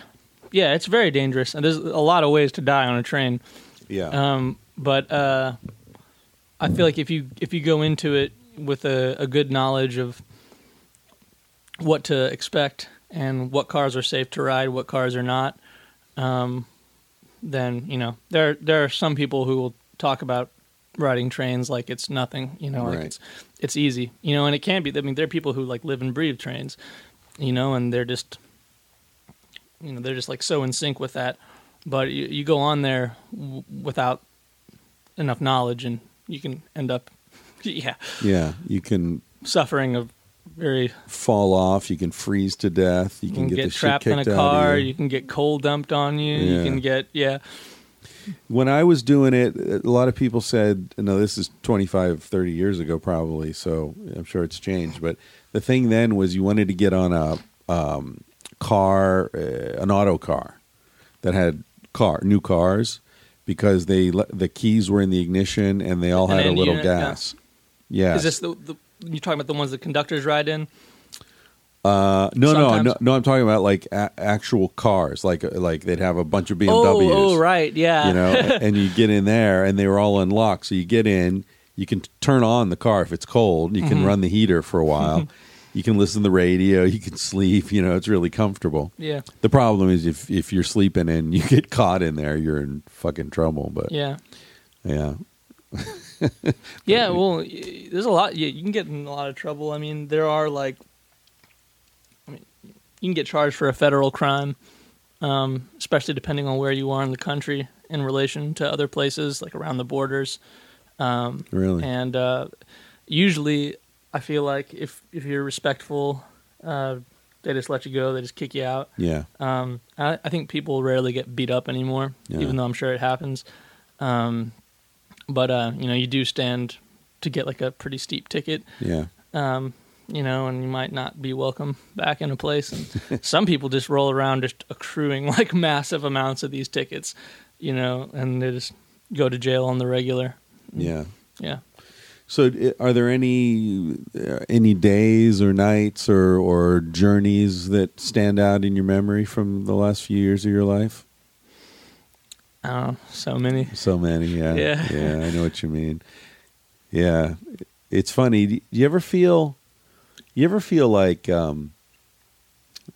yeah, it's very dangerous, and there's a lot of ways to die on a train. Yeah. Um, but uh, I feel like if you if you go into it with a, a good knowledge of what to expect and what cars are safe to ride, what cars are not, um, then you know there there are some people who will talk about riding trains like it's nothing, you know, like Right. it's it's easy, you know, and it can be. I mean, there are people who like live and breathe trains, you know, and they're just you know they're just like so in sync with that. But you, you go on there w- without enough knowledge, and you can end up, yeah, yeah. You can suffering a very. fall off. You can freeze to death. You You can, can get, get, the shit trapped in a kicked out of car. you. You can get coal dumped on you. Yeah. You can get yeah. When I was doing it, a lot of people said, no, this is 25, 30 years ago, probably. So I'm sure it's changed. But the thing then was you wanted to get on a um, car, uh, an auto car that had car new cars because they the keys were in the ignition and they all An had a little unit, gas. Yeah. Is this the, the you talking about the ones the conductors ride in? Uh, no, no, no, no. I'm talking about like a- actual cars, like like they'd have a bunch of BMWs. Oh, oh, right, yeah. You know, and you get in there, and they were all unlocked. So you get in, you can t- turn on the car if it's cold. You can Mm-hmm. run the heater for a while. you can listen to the radio. You can sleep. You know, it's really comfortable. yeah, The problem is if if you're sleeping and you get caught in there, you're in fucking trouble. But yeah, yeah, yeah. Well, there's a lot. You, you can get in a lot of trouble. I mean, there are like, I mean, you can get charged for a federal crime, um, especially depending on where you are in the country in relation to other places, like around the borders. Um, really. and uh, usually, I feel like if if you're respectful, uh, they just let you go. They just kick you out. yeah, Um, I, I think people rarely get beat up anymore, Yeah. even though I'm sure it happens. Um, but uh, you know, you do stand to get like a pretty steep ticket. yeah. Um, you know, and you might not be welcome back in a place. And some people just roll around just accruing like massive amounts of these tickets, you know, and they just go to jail on the regular. Yeah. Yeah. So, are there any uh, any days or nights or or journeys that stand out in your memory from the last few years of your life? I so many. So many, yeah, Yeah. yeah. I know what you mean. Yeah, it's funny. Do you ever feel? You ever feel like? um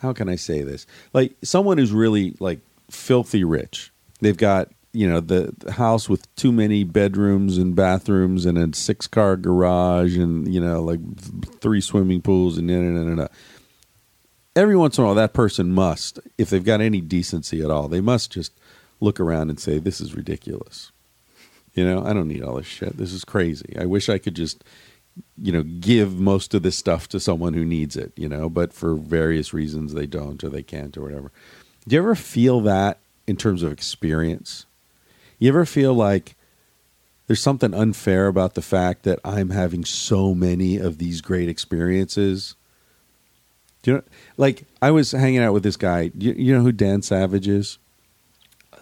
How can I say this? Like someone who's really like filthy rich. They've got you know the, the house with too many bedrooms and bathrooms and a six car garage and you know like three swimming pools and da, da, da, da. every once in a while that person must if they've got any decency at all they must just look around and say this is ridiculous you know i don't need all this shit this is crazy i wish i could just you know give most of this stuff to someone who needs it you know but for various reasons they don't or they can't or whatever do you ever feel that in terms of experience you ever feel like there's something unfair about the fact that I'm having so many of these great experiences? Do you know, like I was hanging out with this guy. You, you know who Dan Savage is?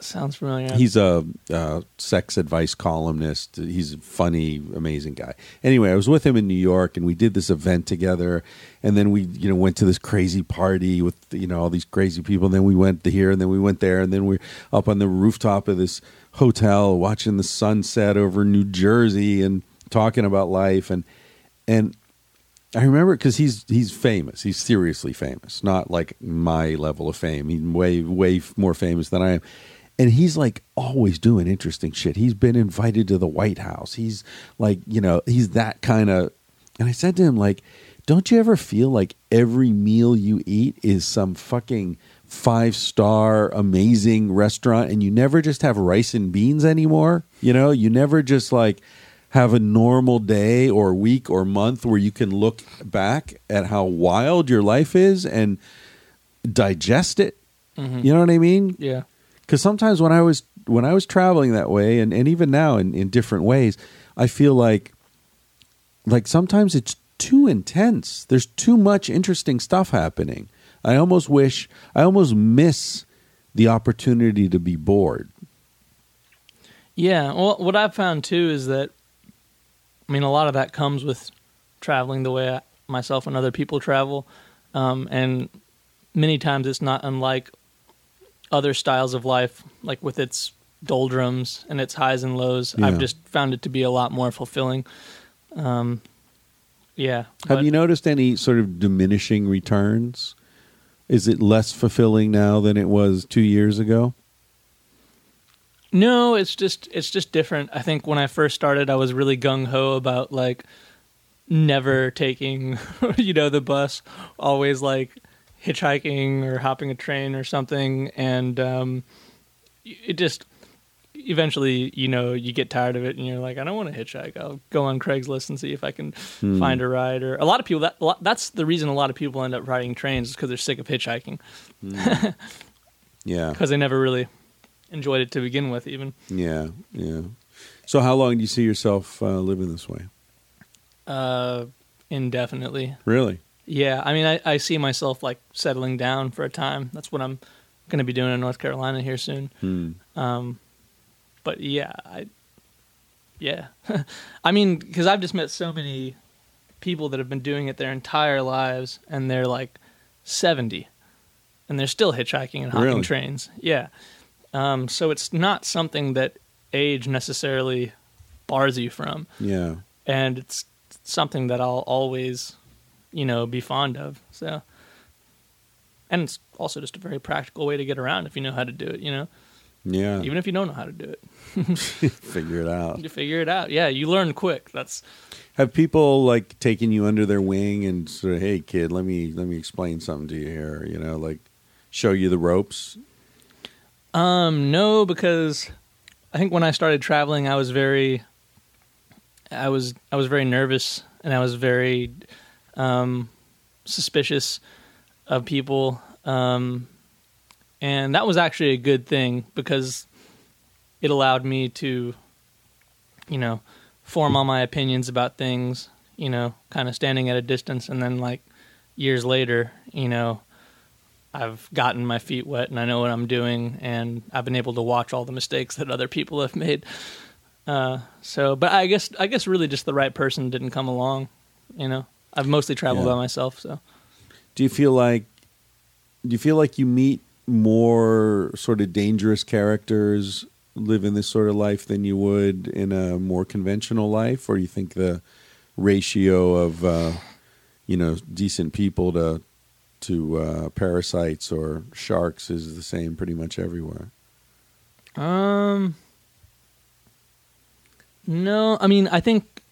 Sounds familiar. He's a, uh sex advice columnist. He's a funny, amazing guy. Anyway, I was with him in New York, and we did this event together. And then we, you know, went to this crazy party with you know all these crazy people. And then we went here, and then we went there, and then we're up on the rooftop of this hotel watching the sunset over New Jersey and talking about life. And and I remember because he's he's famous. He's seriously famous, not like my level of fame. He's way way more famous than I am. And he's like always doing interesting shit. He's been invited to the White House. He's like, you know, he's that kind of. And I said to him, like, don't you ever feel like every meal you eat is some fucking five star amazing restaurant and you never just have rice and beans anymore? You know, you never just like have a normal day or week or month where you can look back at how wild your life is and digest it. Mm-hmm. You know what I mean? yeah. Because sometimes when I was when I was traveling that way, and, and even now in, in different ways, I feel like like sometimes it's too intense. There's too much interesting stuff happening. I almost wish I almost miss the opportunity to be bored. Yeah. Well, what I've found too is that, I mean, a lot of that comes with traveling the way I, myself and other people travel, um, and many times it's not unlike other styles of life, like with its doldrums and its highs and lows. Yeah. I've just found it to be a lot more fulfilling. Um, yeah. Have but- you noticed any sort of diminishing returns? Is it less fulfilling now than it was two years ago? No, it's just it's just different. I think when I first started, I was really gung ho about like never taking, you know, the bus, always like hitchhiking or hopping a train or something, and um, it just eventually, you know, you get tired of it, and you're like, I don't want to hitchhike. I'll go on Craigslist and see if I can find a ride. Or a lot of people that a lot- that's the reason a lot of people end up riding trains is because they're sick of hitchhiking Yeah, because they never really enjoyed it to begin with, even. yeah, yeah. So, how long do you see yourself uh, living this way? uh, indefinitely. Really? Yeah, I mean, I, I see myself like settling down for a time. That's what I'm going to be doing in North Carolina here soon. Hmm. Um, but yeah, I yeah, I mean, because I've just met so many people that have been doing it their entire lives, and they're like seventy, and they're still hitchhiking and hopping Really? trains. Yeah, um, so it's not something that age necessarily bars you from, Yeah. and it's something that I'll always, you know, be fond of. So, and it's also just a very practical way to get around if you know how to do it. You know, Yeah. even if you don't know how to do it, Figure it out. you figure it out. Yeah, you learn quick. That's Have people like taken you under their wing and sort of, hey kid, let me let me explain something to you here, you know, like show you the ropes? Um, no, because I think when I started traveling, I was very, I was I was very nervous and I was very um, suspicious of people, um, and that was actually a good thing because it allowed me to, you know, form all my opinions about things. You know, kind of standing at a distance, and then like years later, you know, I've gotten my feet wet and I know what I'm doing, and I've been able to watch all the mistakes that other people have made. Uh, so, but I guess I guess really just the right person didn't come along. You know, I've mostly traveled Yeah. by myself, so. Do you feel like do you feel like you meet more sort of dangerous characters living this sort of life than you would in a more conventional life? Or do you think the ratio of uh, you know decent people to to uh, parasites or sharks is the same pretty much everywhere? Um, no, I mean, I think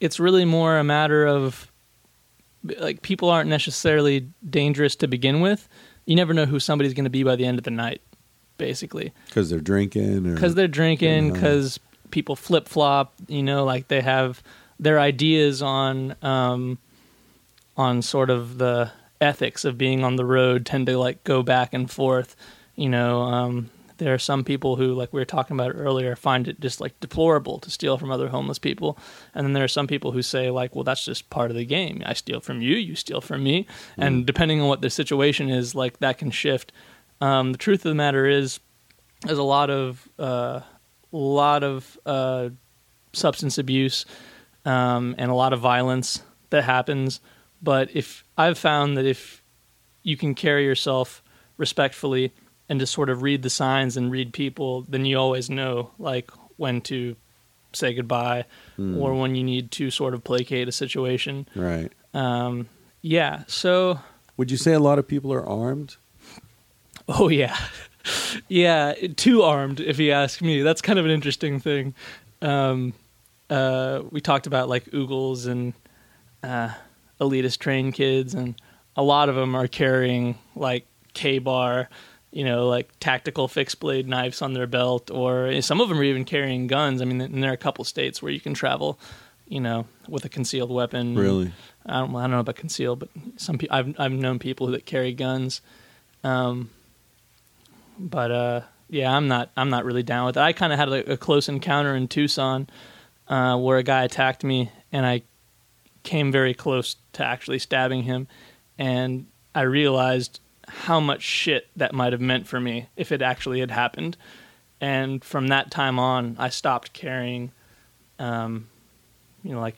it's really more a matter of like people aren't necessarily dangerous to begin with. You never know who somebody's going to be by the end of the night, basically, because they're drinking because they're drinking, because people flip flop. You know, like they have their ideas on um, on sort of the ethics of being on the road tend to like go back and forth. You know, um, there are some people who, like we were talking about earlier, find it just like deplorable to steal from other homeless people, and then there are some people who say like, well, that's just part of the game. I steal from you, you steal from me, and depending on what the situation is, like that can shift. Um, the truth of the matter is, there's a lot of uh, lot of uh, substance abuse um, and a lot of violence that happens. But if I've found that if you can carry yourself respectfully and just sort of read the signs and read people, then you always know like when to say goodbye or when you need to sort of placate a situation. right Um, yeah. So, would you say a lot of people are armed oh yeah, yeah, too armed. If you ask me, that's kind of an interesting thing. Um, uh, we talked about like oogles and uh, elitist train kids, and a lot of them are carrying like Ka-Bar, you know, like tactical fixed blade knives on their belt, or some of them are even carrying guns. I mean, and there are a couple states where you can travel, you know, with a concealed weapon. really I don't, I don't know about concealed, but some people I've I've known people that carry guns. Um, but uh, yeah, I'm not I'm not really down with it. I kind of had a, a close encounter in Tucson uh, where a guy attacked me, and I came very close to actually stabbing him, and I realized how much shit that might have meant for me if it actually had happened. And from that time on, I stopped carrying, um, you know, like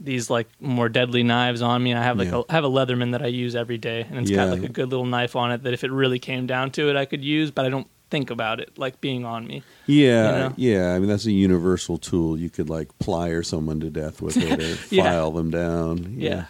these like more deadly knives on me. I have like Yeah. a, I have a Leatherman that I use every day, and it's Yeah. got like a good little knife on it that if it really came down to it, I could use. But I don't think about it like being on me. Yeah, You know? yeah. I mean, that's a universal tool. You could like plier someone to death with it, or Yeah. file them down. Yeah.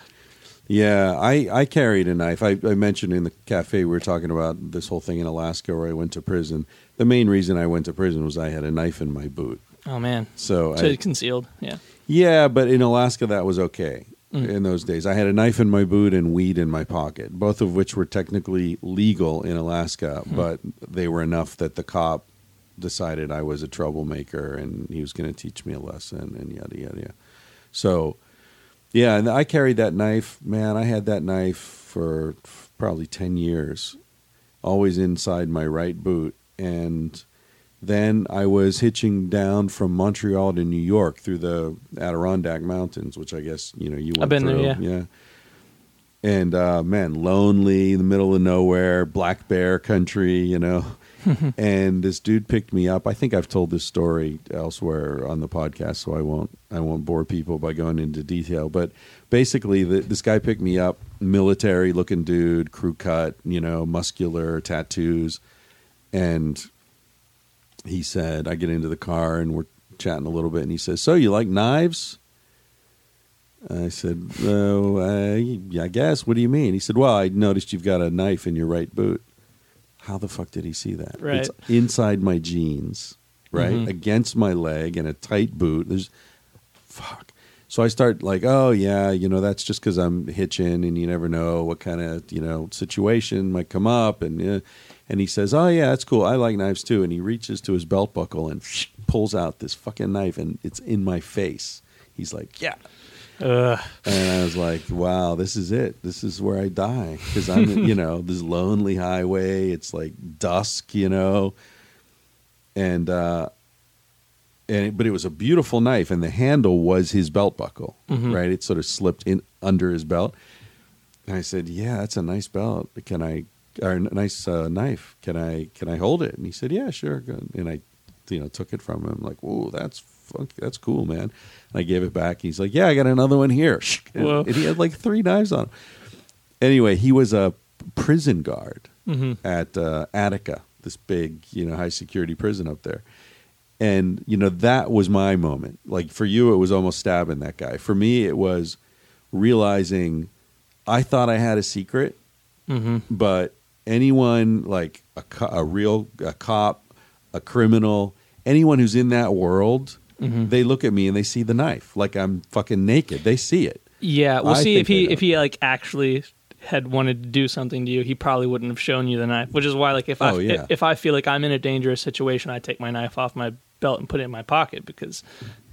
Yeah. I I carried a knife. I, I mentioned in the cafe we were talking about this whole thing in Alaska where I went to prison. The main reason I went to prison was I had a knife in my boot. Oh man, So, so I, concealed. Yeah. yeah, but in Alaska that was okay. Mm. In those days, I had a knife in my boot and weed in my pocket, both of which were technically legal in Alaska, Mm. but they were enough that the cop decided I was a troublemaker and he was going to teach me a lesson and yada yada yada. So, yeah, and I carried that knife. Man, I had that knife for probably ten years, always inside my right boot, and then I was hitching down from Montreal to New York through the Adirondack Mountains, which I guess you know you went I've been there, through. yeah. yeah. And uh, man, lonely, in the middle of nowhere, black bear country, you know. and this dude picked me up. I think I've told this story elsewhere on the podcast, so I won't I won't bore people by going into detail. But basically, the, this guy picked me up, military looking dude, crew cut, you know, muscular, tattoos, and he said, I get into the car and we're chatting a little bit, and he says, "So you like knives?" I said, "Oh, I guess. What do you mean?" He said, "Well, I noticed you've got a knife in your right boot." How the fuck did he see that? Right. It's inside my jeans, right, Mhm. against my leg, in a tight boot. There's, fuck. So I start like, oh yeah, you know, that's just because I'm hitching, and you never know what kind of you know situation might come up, and uh, and he says, oh yeah, that's cool. I like knives too, and he reaches to his belt buckle and pulls out this fucking knife, and it's in my face. He's like, yeah, Ugh. and I was like, wow, this is it. This is where I die because I'm, you know, this lonely highway. It's like dusk, you know, and uh, and it, but it was a beautiful knife, and the handle was his belt buckle, Mhm. right? It sort of slipped in under his belt, and I said, yeah, that's a nice belt. Can I? Or a nice uh, knife. Can I? Can I hold it? And he said, yeah, sure. And I, you know, took it from him. Like, whoa, that's funky. That's cool, man. And I gave it back. He's like, yeah, I got another one here. And, and he had like three knives on him. Anyway, he was a prison guard Mhm. at uh, Attica, this big, you know, high security prison up there. And you know that was my moment. Like for you, it was almost stabbing that guy. For me, it was realizing I thought I had a secret, Mhm. but anyone like a, co- a real a cop, a criminal, anyone who's in that world, Mhm. they look at me and they see the knife, like I'm fucking naked. They see it. Yeah, we'll I see if he if he like actually had wanted to do something to you, he probably wouldn't have shown you the knife. Which is why, like, if I Oh, yeah. if I feel like I'm in a dangerous situation, I take my knife off my belt and put it in my pocket because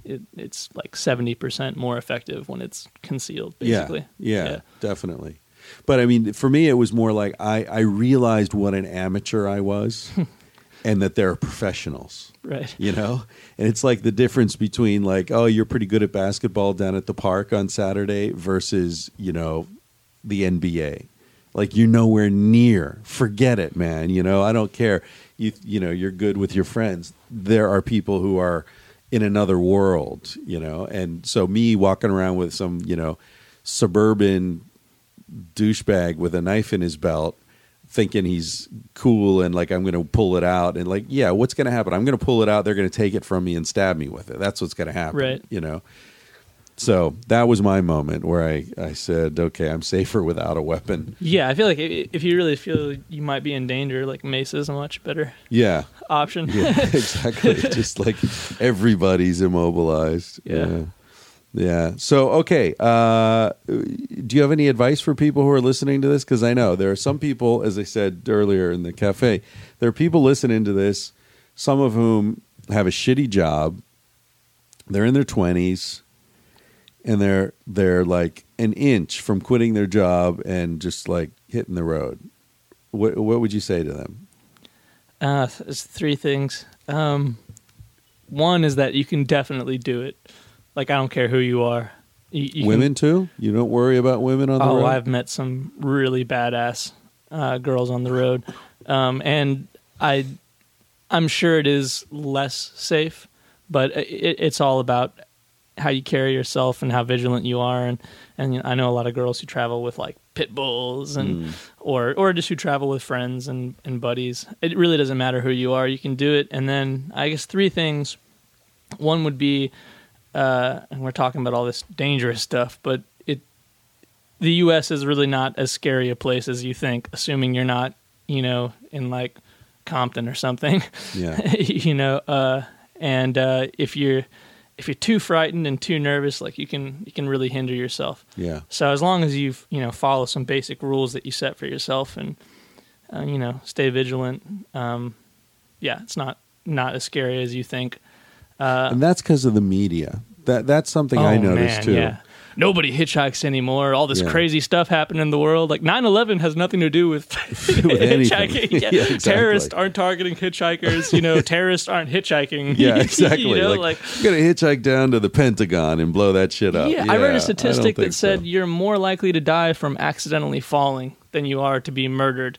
it, it's like seventy percent more effective when it's concealed. Basically, Yeah, yeah, definitely. But I mean, for me, it was more like I, I realized what an amateur I was, and that there are professionals. right. You know, and it's like the difference between like, oh, you're pretty good at basketball down at the park on Saturday versus you know, the NBA. Like you're nowhere near. Forget it, man. You know, I don't care. You you know, you're good with your friends. There are people who are in another world. You know, and so me walking around with some you know suburban douchebag with a knife in his belt thinking he's cool and like I'm going to pull it out. And like yeah what's going to happen? I'm going to pull it out. They're going to take it from me and stab me with it. That's what's going to happen Right. you know? So that was my moment where I I said okay I'm safer without a weapon. Yeah, I feel like if you really feel you might be in danger, like mace is a much better yeah. option. yeah exactly. Just like everybody's immobilized. Yeah. yeah Yeah. So, okay. Uh, do you have any advice for people who are listening to this? Because I know there are some people, as I said earlier in the cafe, there are people listening to this, some of whom have a shitty job. They're in their twenties, and they're they're like an inch from quitting their job and just like hitting the road. What what would you say to them? Uh, there's three things. Um, one is that you can definitely do it. Like I don't care who you are. You, you can- women too? You don't worry about women on the oh, road. Oh, I've met some really badass uh, girls on the road, um, and I, I'm sure it is less safe, but it, it's all about how you carry yourself and how vigilant you are. And and I know a lot of girls who travel with like pit bulls and Mm. or or just who travel with friends and and buddies. It really doesn't matter who you are. You can do it. And then I guess three things. One would be, uh, and we're talking about all this dangerous stuff, but it the U.S. is really not as scary a place as you think, assuming you're not, you know, in like Compton or something. Yeah. you know, uh, and uh, if you're if you're too frightened and too nervous, like you can you can really hinder yourself. Yeah. So as long as you you know follow some basic rules that you set for yourself and uh, you know stay vigilant, um, yeah, it's not not as scary as you think. Uh, and that's because of the media. That that's something I oh, noticed man, too. Yeah. Nobody hitchhikes anymore. All this Yeah. crazy stuff happening in the world. Like 9-11 has nothing to do with, anything. hitchhiking. Yeah. Yeah, exactly. Terrorists aren't targeting hitchhikers. You know, terrorists aren't hitchhiking. Yeah, exactly. you know, like, like I'm gonna hitchhike down to the Pentagon and blow that shit up. Yeah, I read a statistic that said so. you're more likely to die from accidentally falling than you are to be murdered.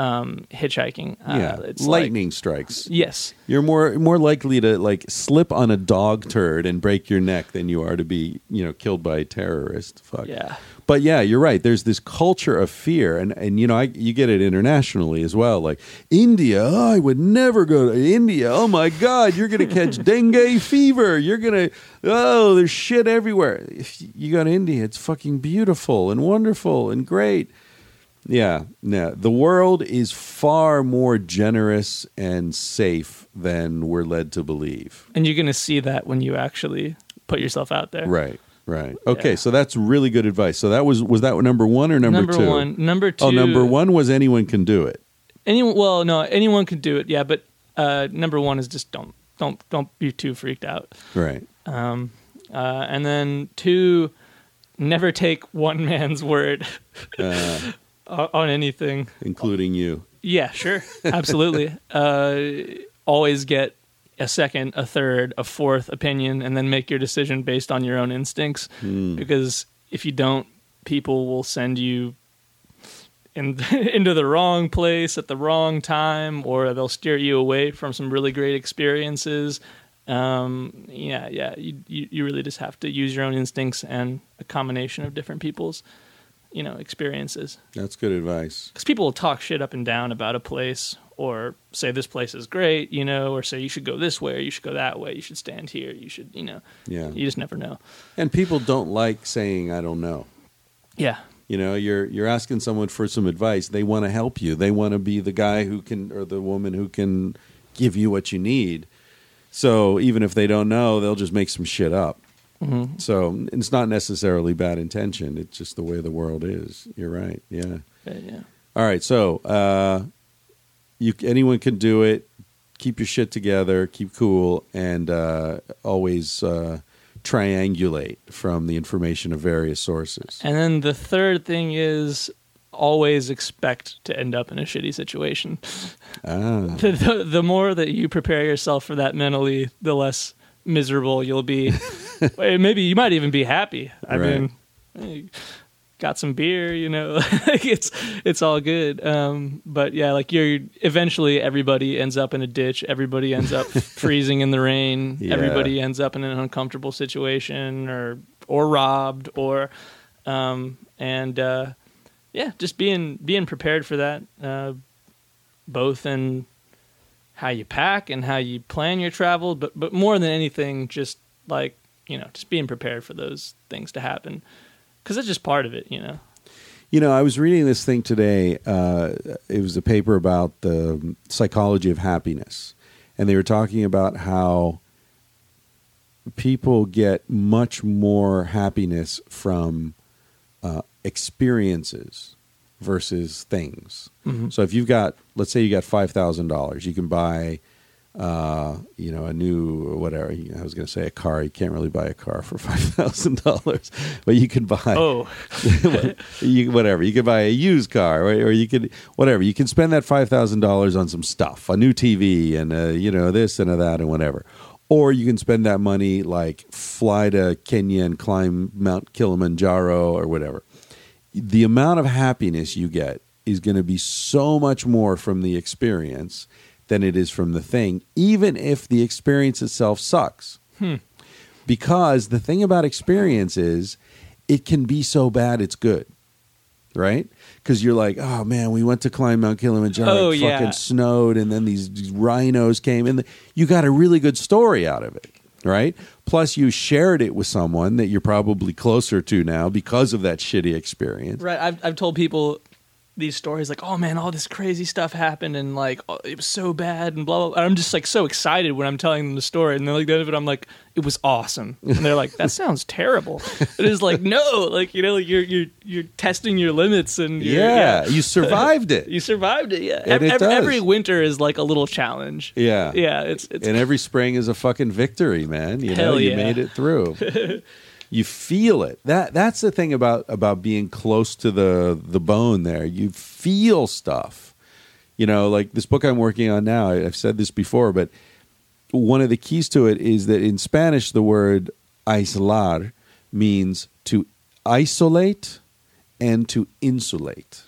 Um, hitchhiking. Uh, yeah, it's like- lightning strikes. yes, You're more more likely to like slip on a dog turd and break your neck than you are to be, you know, killed by a terrorist. Fuck. Yeah. But yeah, you're right. There's this culture of fear, and and you know, I, you get it internationally as well. Like India, oh, I would never go to India. Oh my God, you're gonna catch dengue fever. You're gonna oh, there's shit everywhere. If you go to India, it's fucking beautiful and wonderful and great. Yeah, no. The world is far more generous and safe than we're led to believe. and you're gonna see that when you actually put yourself out there. Right, right. Okay, Yeah. so that's really good advice. So that was was that number one or number, Number two? one, number two. Oh, number one was anyone can do it. Anyone? Well, no, anyone can do it. Yeah, but uh, number one is just don't don't don't be too freaked out. Right. Um, uh, and then two, never take one man's word Uh, on anything. including you. Yeah, sure, absolutely. uh, always get a second, a third, a fourth opinion, and then make your decision based on your own instincts. Because if you don't, people will send you in, into the wrong place at the wrong time, or they'll steer you away from some really great experiences. Um, yeah, yeah, you, you you really just have to use your own instincts and a combination of different people's, you know, experiences That's good advice. because people will talk shit up and down about a place or say this place is great, you know, or say you should go this way or you should go that way, you should stand here, you should, you know, Yeah. you just never know. And people don't like saying I don't know. Yeah, You know, you're you're asking someone for some advice. They want to help you. They want to be the guy who can or the woman who can give you what you need. So even if they don't know, they'll just make some shit up. Mm-hmm. So it's not necessarily bad intention. It's just the way the world is. You're right. Yeah. Yeah. All right. So uh, you anyone can do it. Keep your shit together. Keep cool, and uh, always uh, triangulate from the information of various sources. And then the third thing is always expect to end up in a shitty situation. Ah. The, the, the more that you prepare yourself for that mentally, the less miserable you'll be. Eh, Maybe you might even be happy. I Right. mean, got some beer, you know, like it's it's all good. Um, but yeah, like you're eventually everybody ends up in a ditch. Everybody ends up freezing in the rain. Yeah. Everybody ends up in an uncomfortable situation, or or robbed, or um, and uh, yeah, just being being prepared for that, uh, both in how you pack and how you plan your travel, but but more than anything, just like you know, just being prepared for those things to happen, because it's just part of it, you know. You know, I was reading this thing today. Uh, it was a paper about the psychology of happiness, and they were talking about how people get much more happiness from uh, experiences versus things. So if you've got, let's say you got five thousand dollars, you can buy, uh, you know, a new whatever. I was going to say a car. You can't really buy a car for five thousand dollars, but you can buy Oh, you whatever you can buy a used car or, or you could whatever you can spend that five thousand dollars on some stuff a new tv and uh, you know this and a that and whatever or you can spend that money like fly to kenya and climb mount kilimanjaro or whatever the amount of happiness you get is going to be so much more from the experience than it is from the thing even if the experience itself sucks. Hmm. Because the thing about experience is it can be so bad it's good right? Because you're like oh man we went to climb mount kilimanjaro Oh, it yeah. fucking snowed and then these, these rhinos came and you got a really good story out of it right plus you shared it with someone that you're probably closer to now because of that shitty experience right. I've I've told people these stories like, oh man, all this crazy stuff happened and like oh, it was so bad and blah blah. blah. I'm just like so excited when I'm telling them the story, and then like the end of it, I'm like, it was awesome, and they're like, that sounds terrible. It is like no, like you know, like you're you're you're testing your limits and you're, yeah, you survived it You survived it, yeah. And Ev- it. Every winter is like a little challenge. yeah Yeah, it's it's and every spring is a fucking victory, man. You know, you yeah. made it through. you feel it. That that's the thing about about being close to the the bone. There, you feel stuff. You know, like this book I'm working on now. I've said this before, but one of the keys to it is that in Spanish, the word aislar means to isolate and to insulate.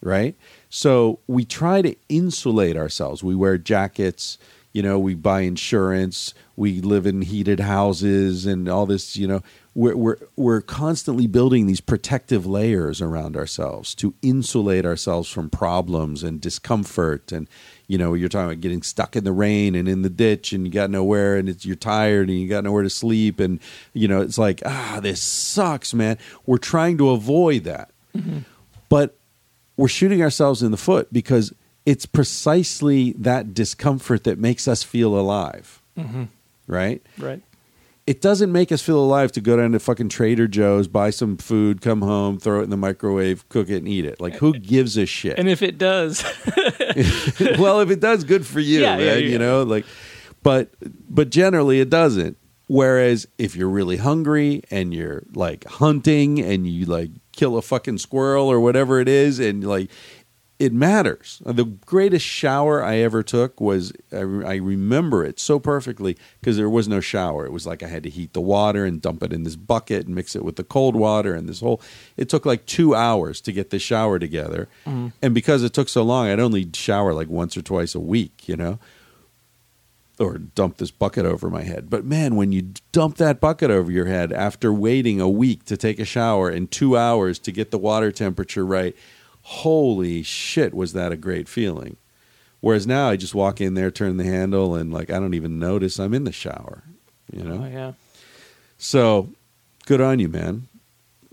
Right? So we try to insulate ourselves. We wear jackets, you know, we buy insurance, we live in heated houses and all this, you know, we're, we're, we're constantly building these protective layers around ourselves to insulate ourselves from problems and discomfort. And, you know, you're talking about getting stuck in the rain and in the ditch and you got nowhere and it's, you're tired and you got nowhere to sleep. And, you know, it's like, ah, this sucks, man. We're trying to avoid that. But we're shooting ourselves in the foot because it's precisely that discomfort that makes us feel alive. Mm-hmm. Right? Right. It doesn't make us feel alive to go down to fucking Trader Joe's, buy some food, come home, throw it in the microwave, cook it, and eat it. Like, who gives a shit? And if it does, well, if it does, good for you, Yeah, man. yeah, You know, like, but but generally it doesn't. Whereas if you're really hungry and you're like hunting and you like kill a fucking squirrel or whatever it is, and like it matters. Uh, the greatest shower I ever took was I, re- I remember it so perfectly because there was no shower. It was like I had to heat the water and dump it in this bucket and mix it with the cold water and this whole. It took like two hours to get the shower together, mm-hmm. and because it took so long, I'd only shower like once or twice a week. You know or dump this bucket over my head. But man, when you dump that bucket over your head after waiting a week to take a shower and two hours to get the water temperature right, holy shit, was that a great feeling. Whereas now I just walk in there, turn the handle, and like I don't even notice I'm in the shower. You know? oh, yeah. So good on you, man.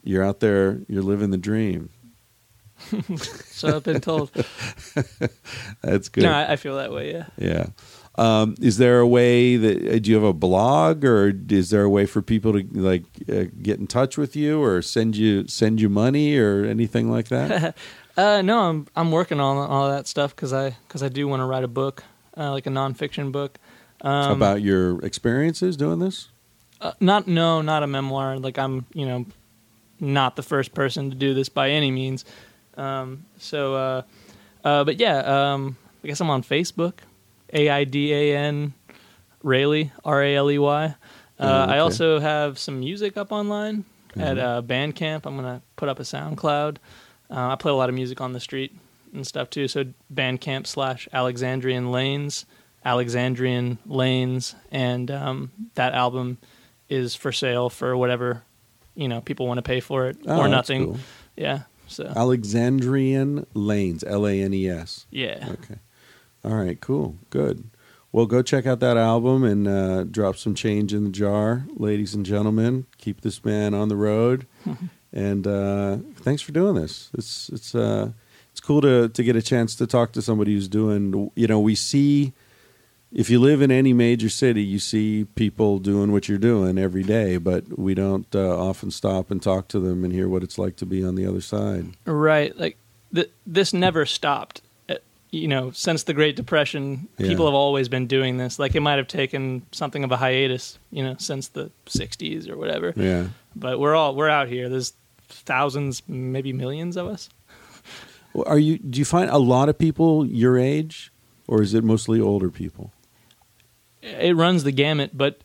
You're out there, you're living the dream. So I've been told. That's good. no, I, I feel that way. Yeah. Yeah. Um, is there a way that uh, do you have a blog, or is there a way for people to like uh, get in touch with you, or send you send you money, or anything like that? Uh, no, I'm I'm working on all that stuff because I because I do want to write a book, uh, like a nonfiction book. Um, About your experiences doing this? uh, not no, not a memoir. Like I'm, you know, not the first person to do this by any means. Um, so, uh, uh, but yeah, um, I guess I'm on Facebook, A I D A N Raley R A L E Y. Uh, Oh, okay. I also have some music up online at Mm-hmm. uh, Bandcamp. I'm gonna put up a SoundCloud. Uh, I play a lot of music on the street and stuff too. So Bandcamp slash Alexandrian Lanes, Alexandrian Lanes, and um, that album is for sale for whatever you know people want to pay for it Oh, or nothing. cool. Yeah. So Alexandrian Lanes, L A N E S. yeah. Okay. All right. Cool. Good. Well, go check out that album and uh, drop some change in the jar, ladies and gentlemen. Keep this man on the road. and uh, thanks for doing this. It's it's uh, it's cool to to get a chance to talk to somebody who's doing. You know, we see if you live in any major city, you see people doing what you're doing every day, but we don't uh, often stop and talk to them and hear what it's like to be on the other side. Right. Like th- this never stopped. Uh, You know, since the Great Depression, Yeah. people have always been doing this. Like it might have taken something of a hiatus, you know, since the '60s or whatever. Yeah. But we're all we're out here. There's thousands, maybe millions of us. Are you? Do you find a lot of people your age, or is it mostly older people? It runs the gamut. But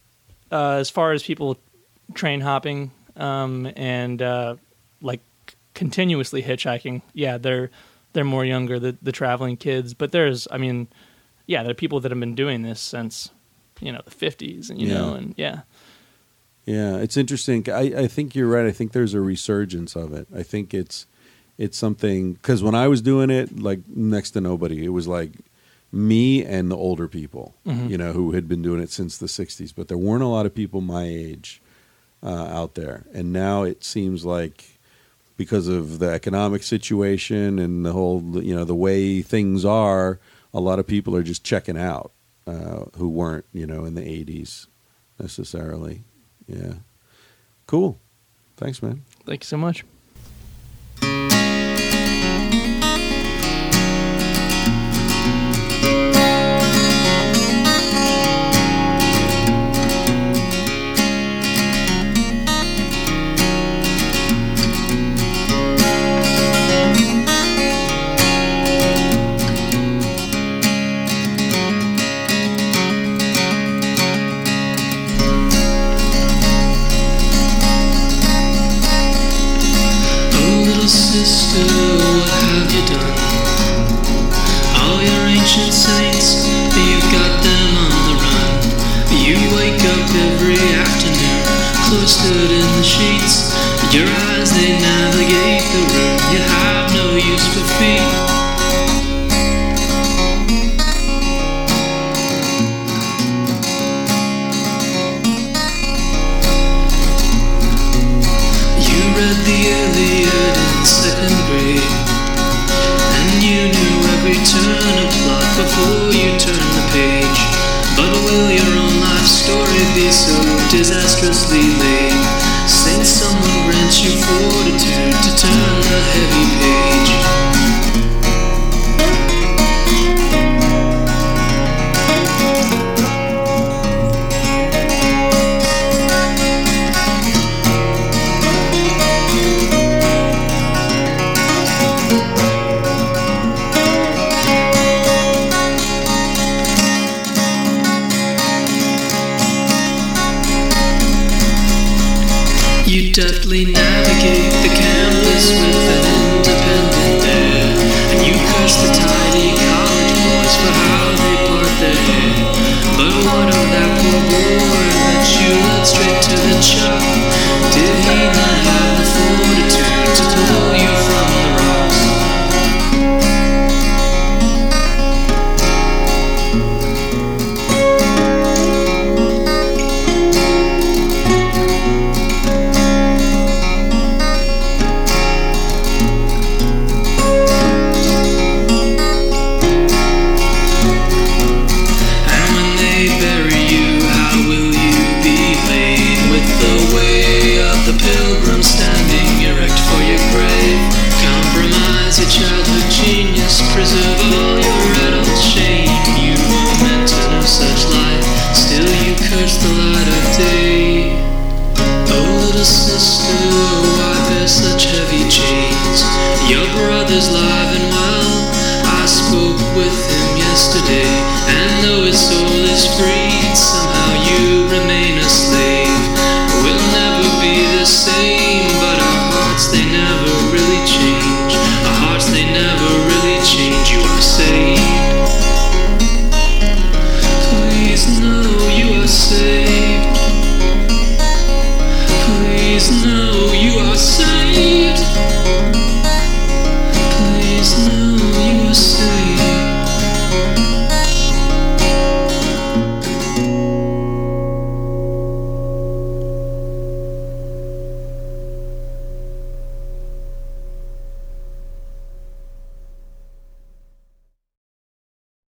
uh, as far as people train hopping um, and uh, like continuously hitchhiking, yeah, they're they're more younger, the the traveling kids. But there's, I mean, yeah, there are people that have been doing this since you know the 50s, and you Yeah. know, and yeah, Yeah, it's interesting. I, I think you're right. I think there's a resurgence of it. I think it's it's something because when I was doing it, like next to nobody, it was like me and the older people, you know, who had been doing it since the '60s. But there weren't a lot of people my age uh, out there, and now it seems like because of the economic situation and the whole, you know, the way things are, a lot of people are just checking out uh, who weren't, you know, in the '80s necessarily. Yeah. Cool. Thanks, man. thank you so much.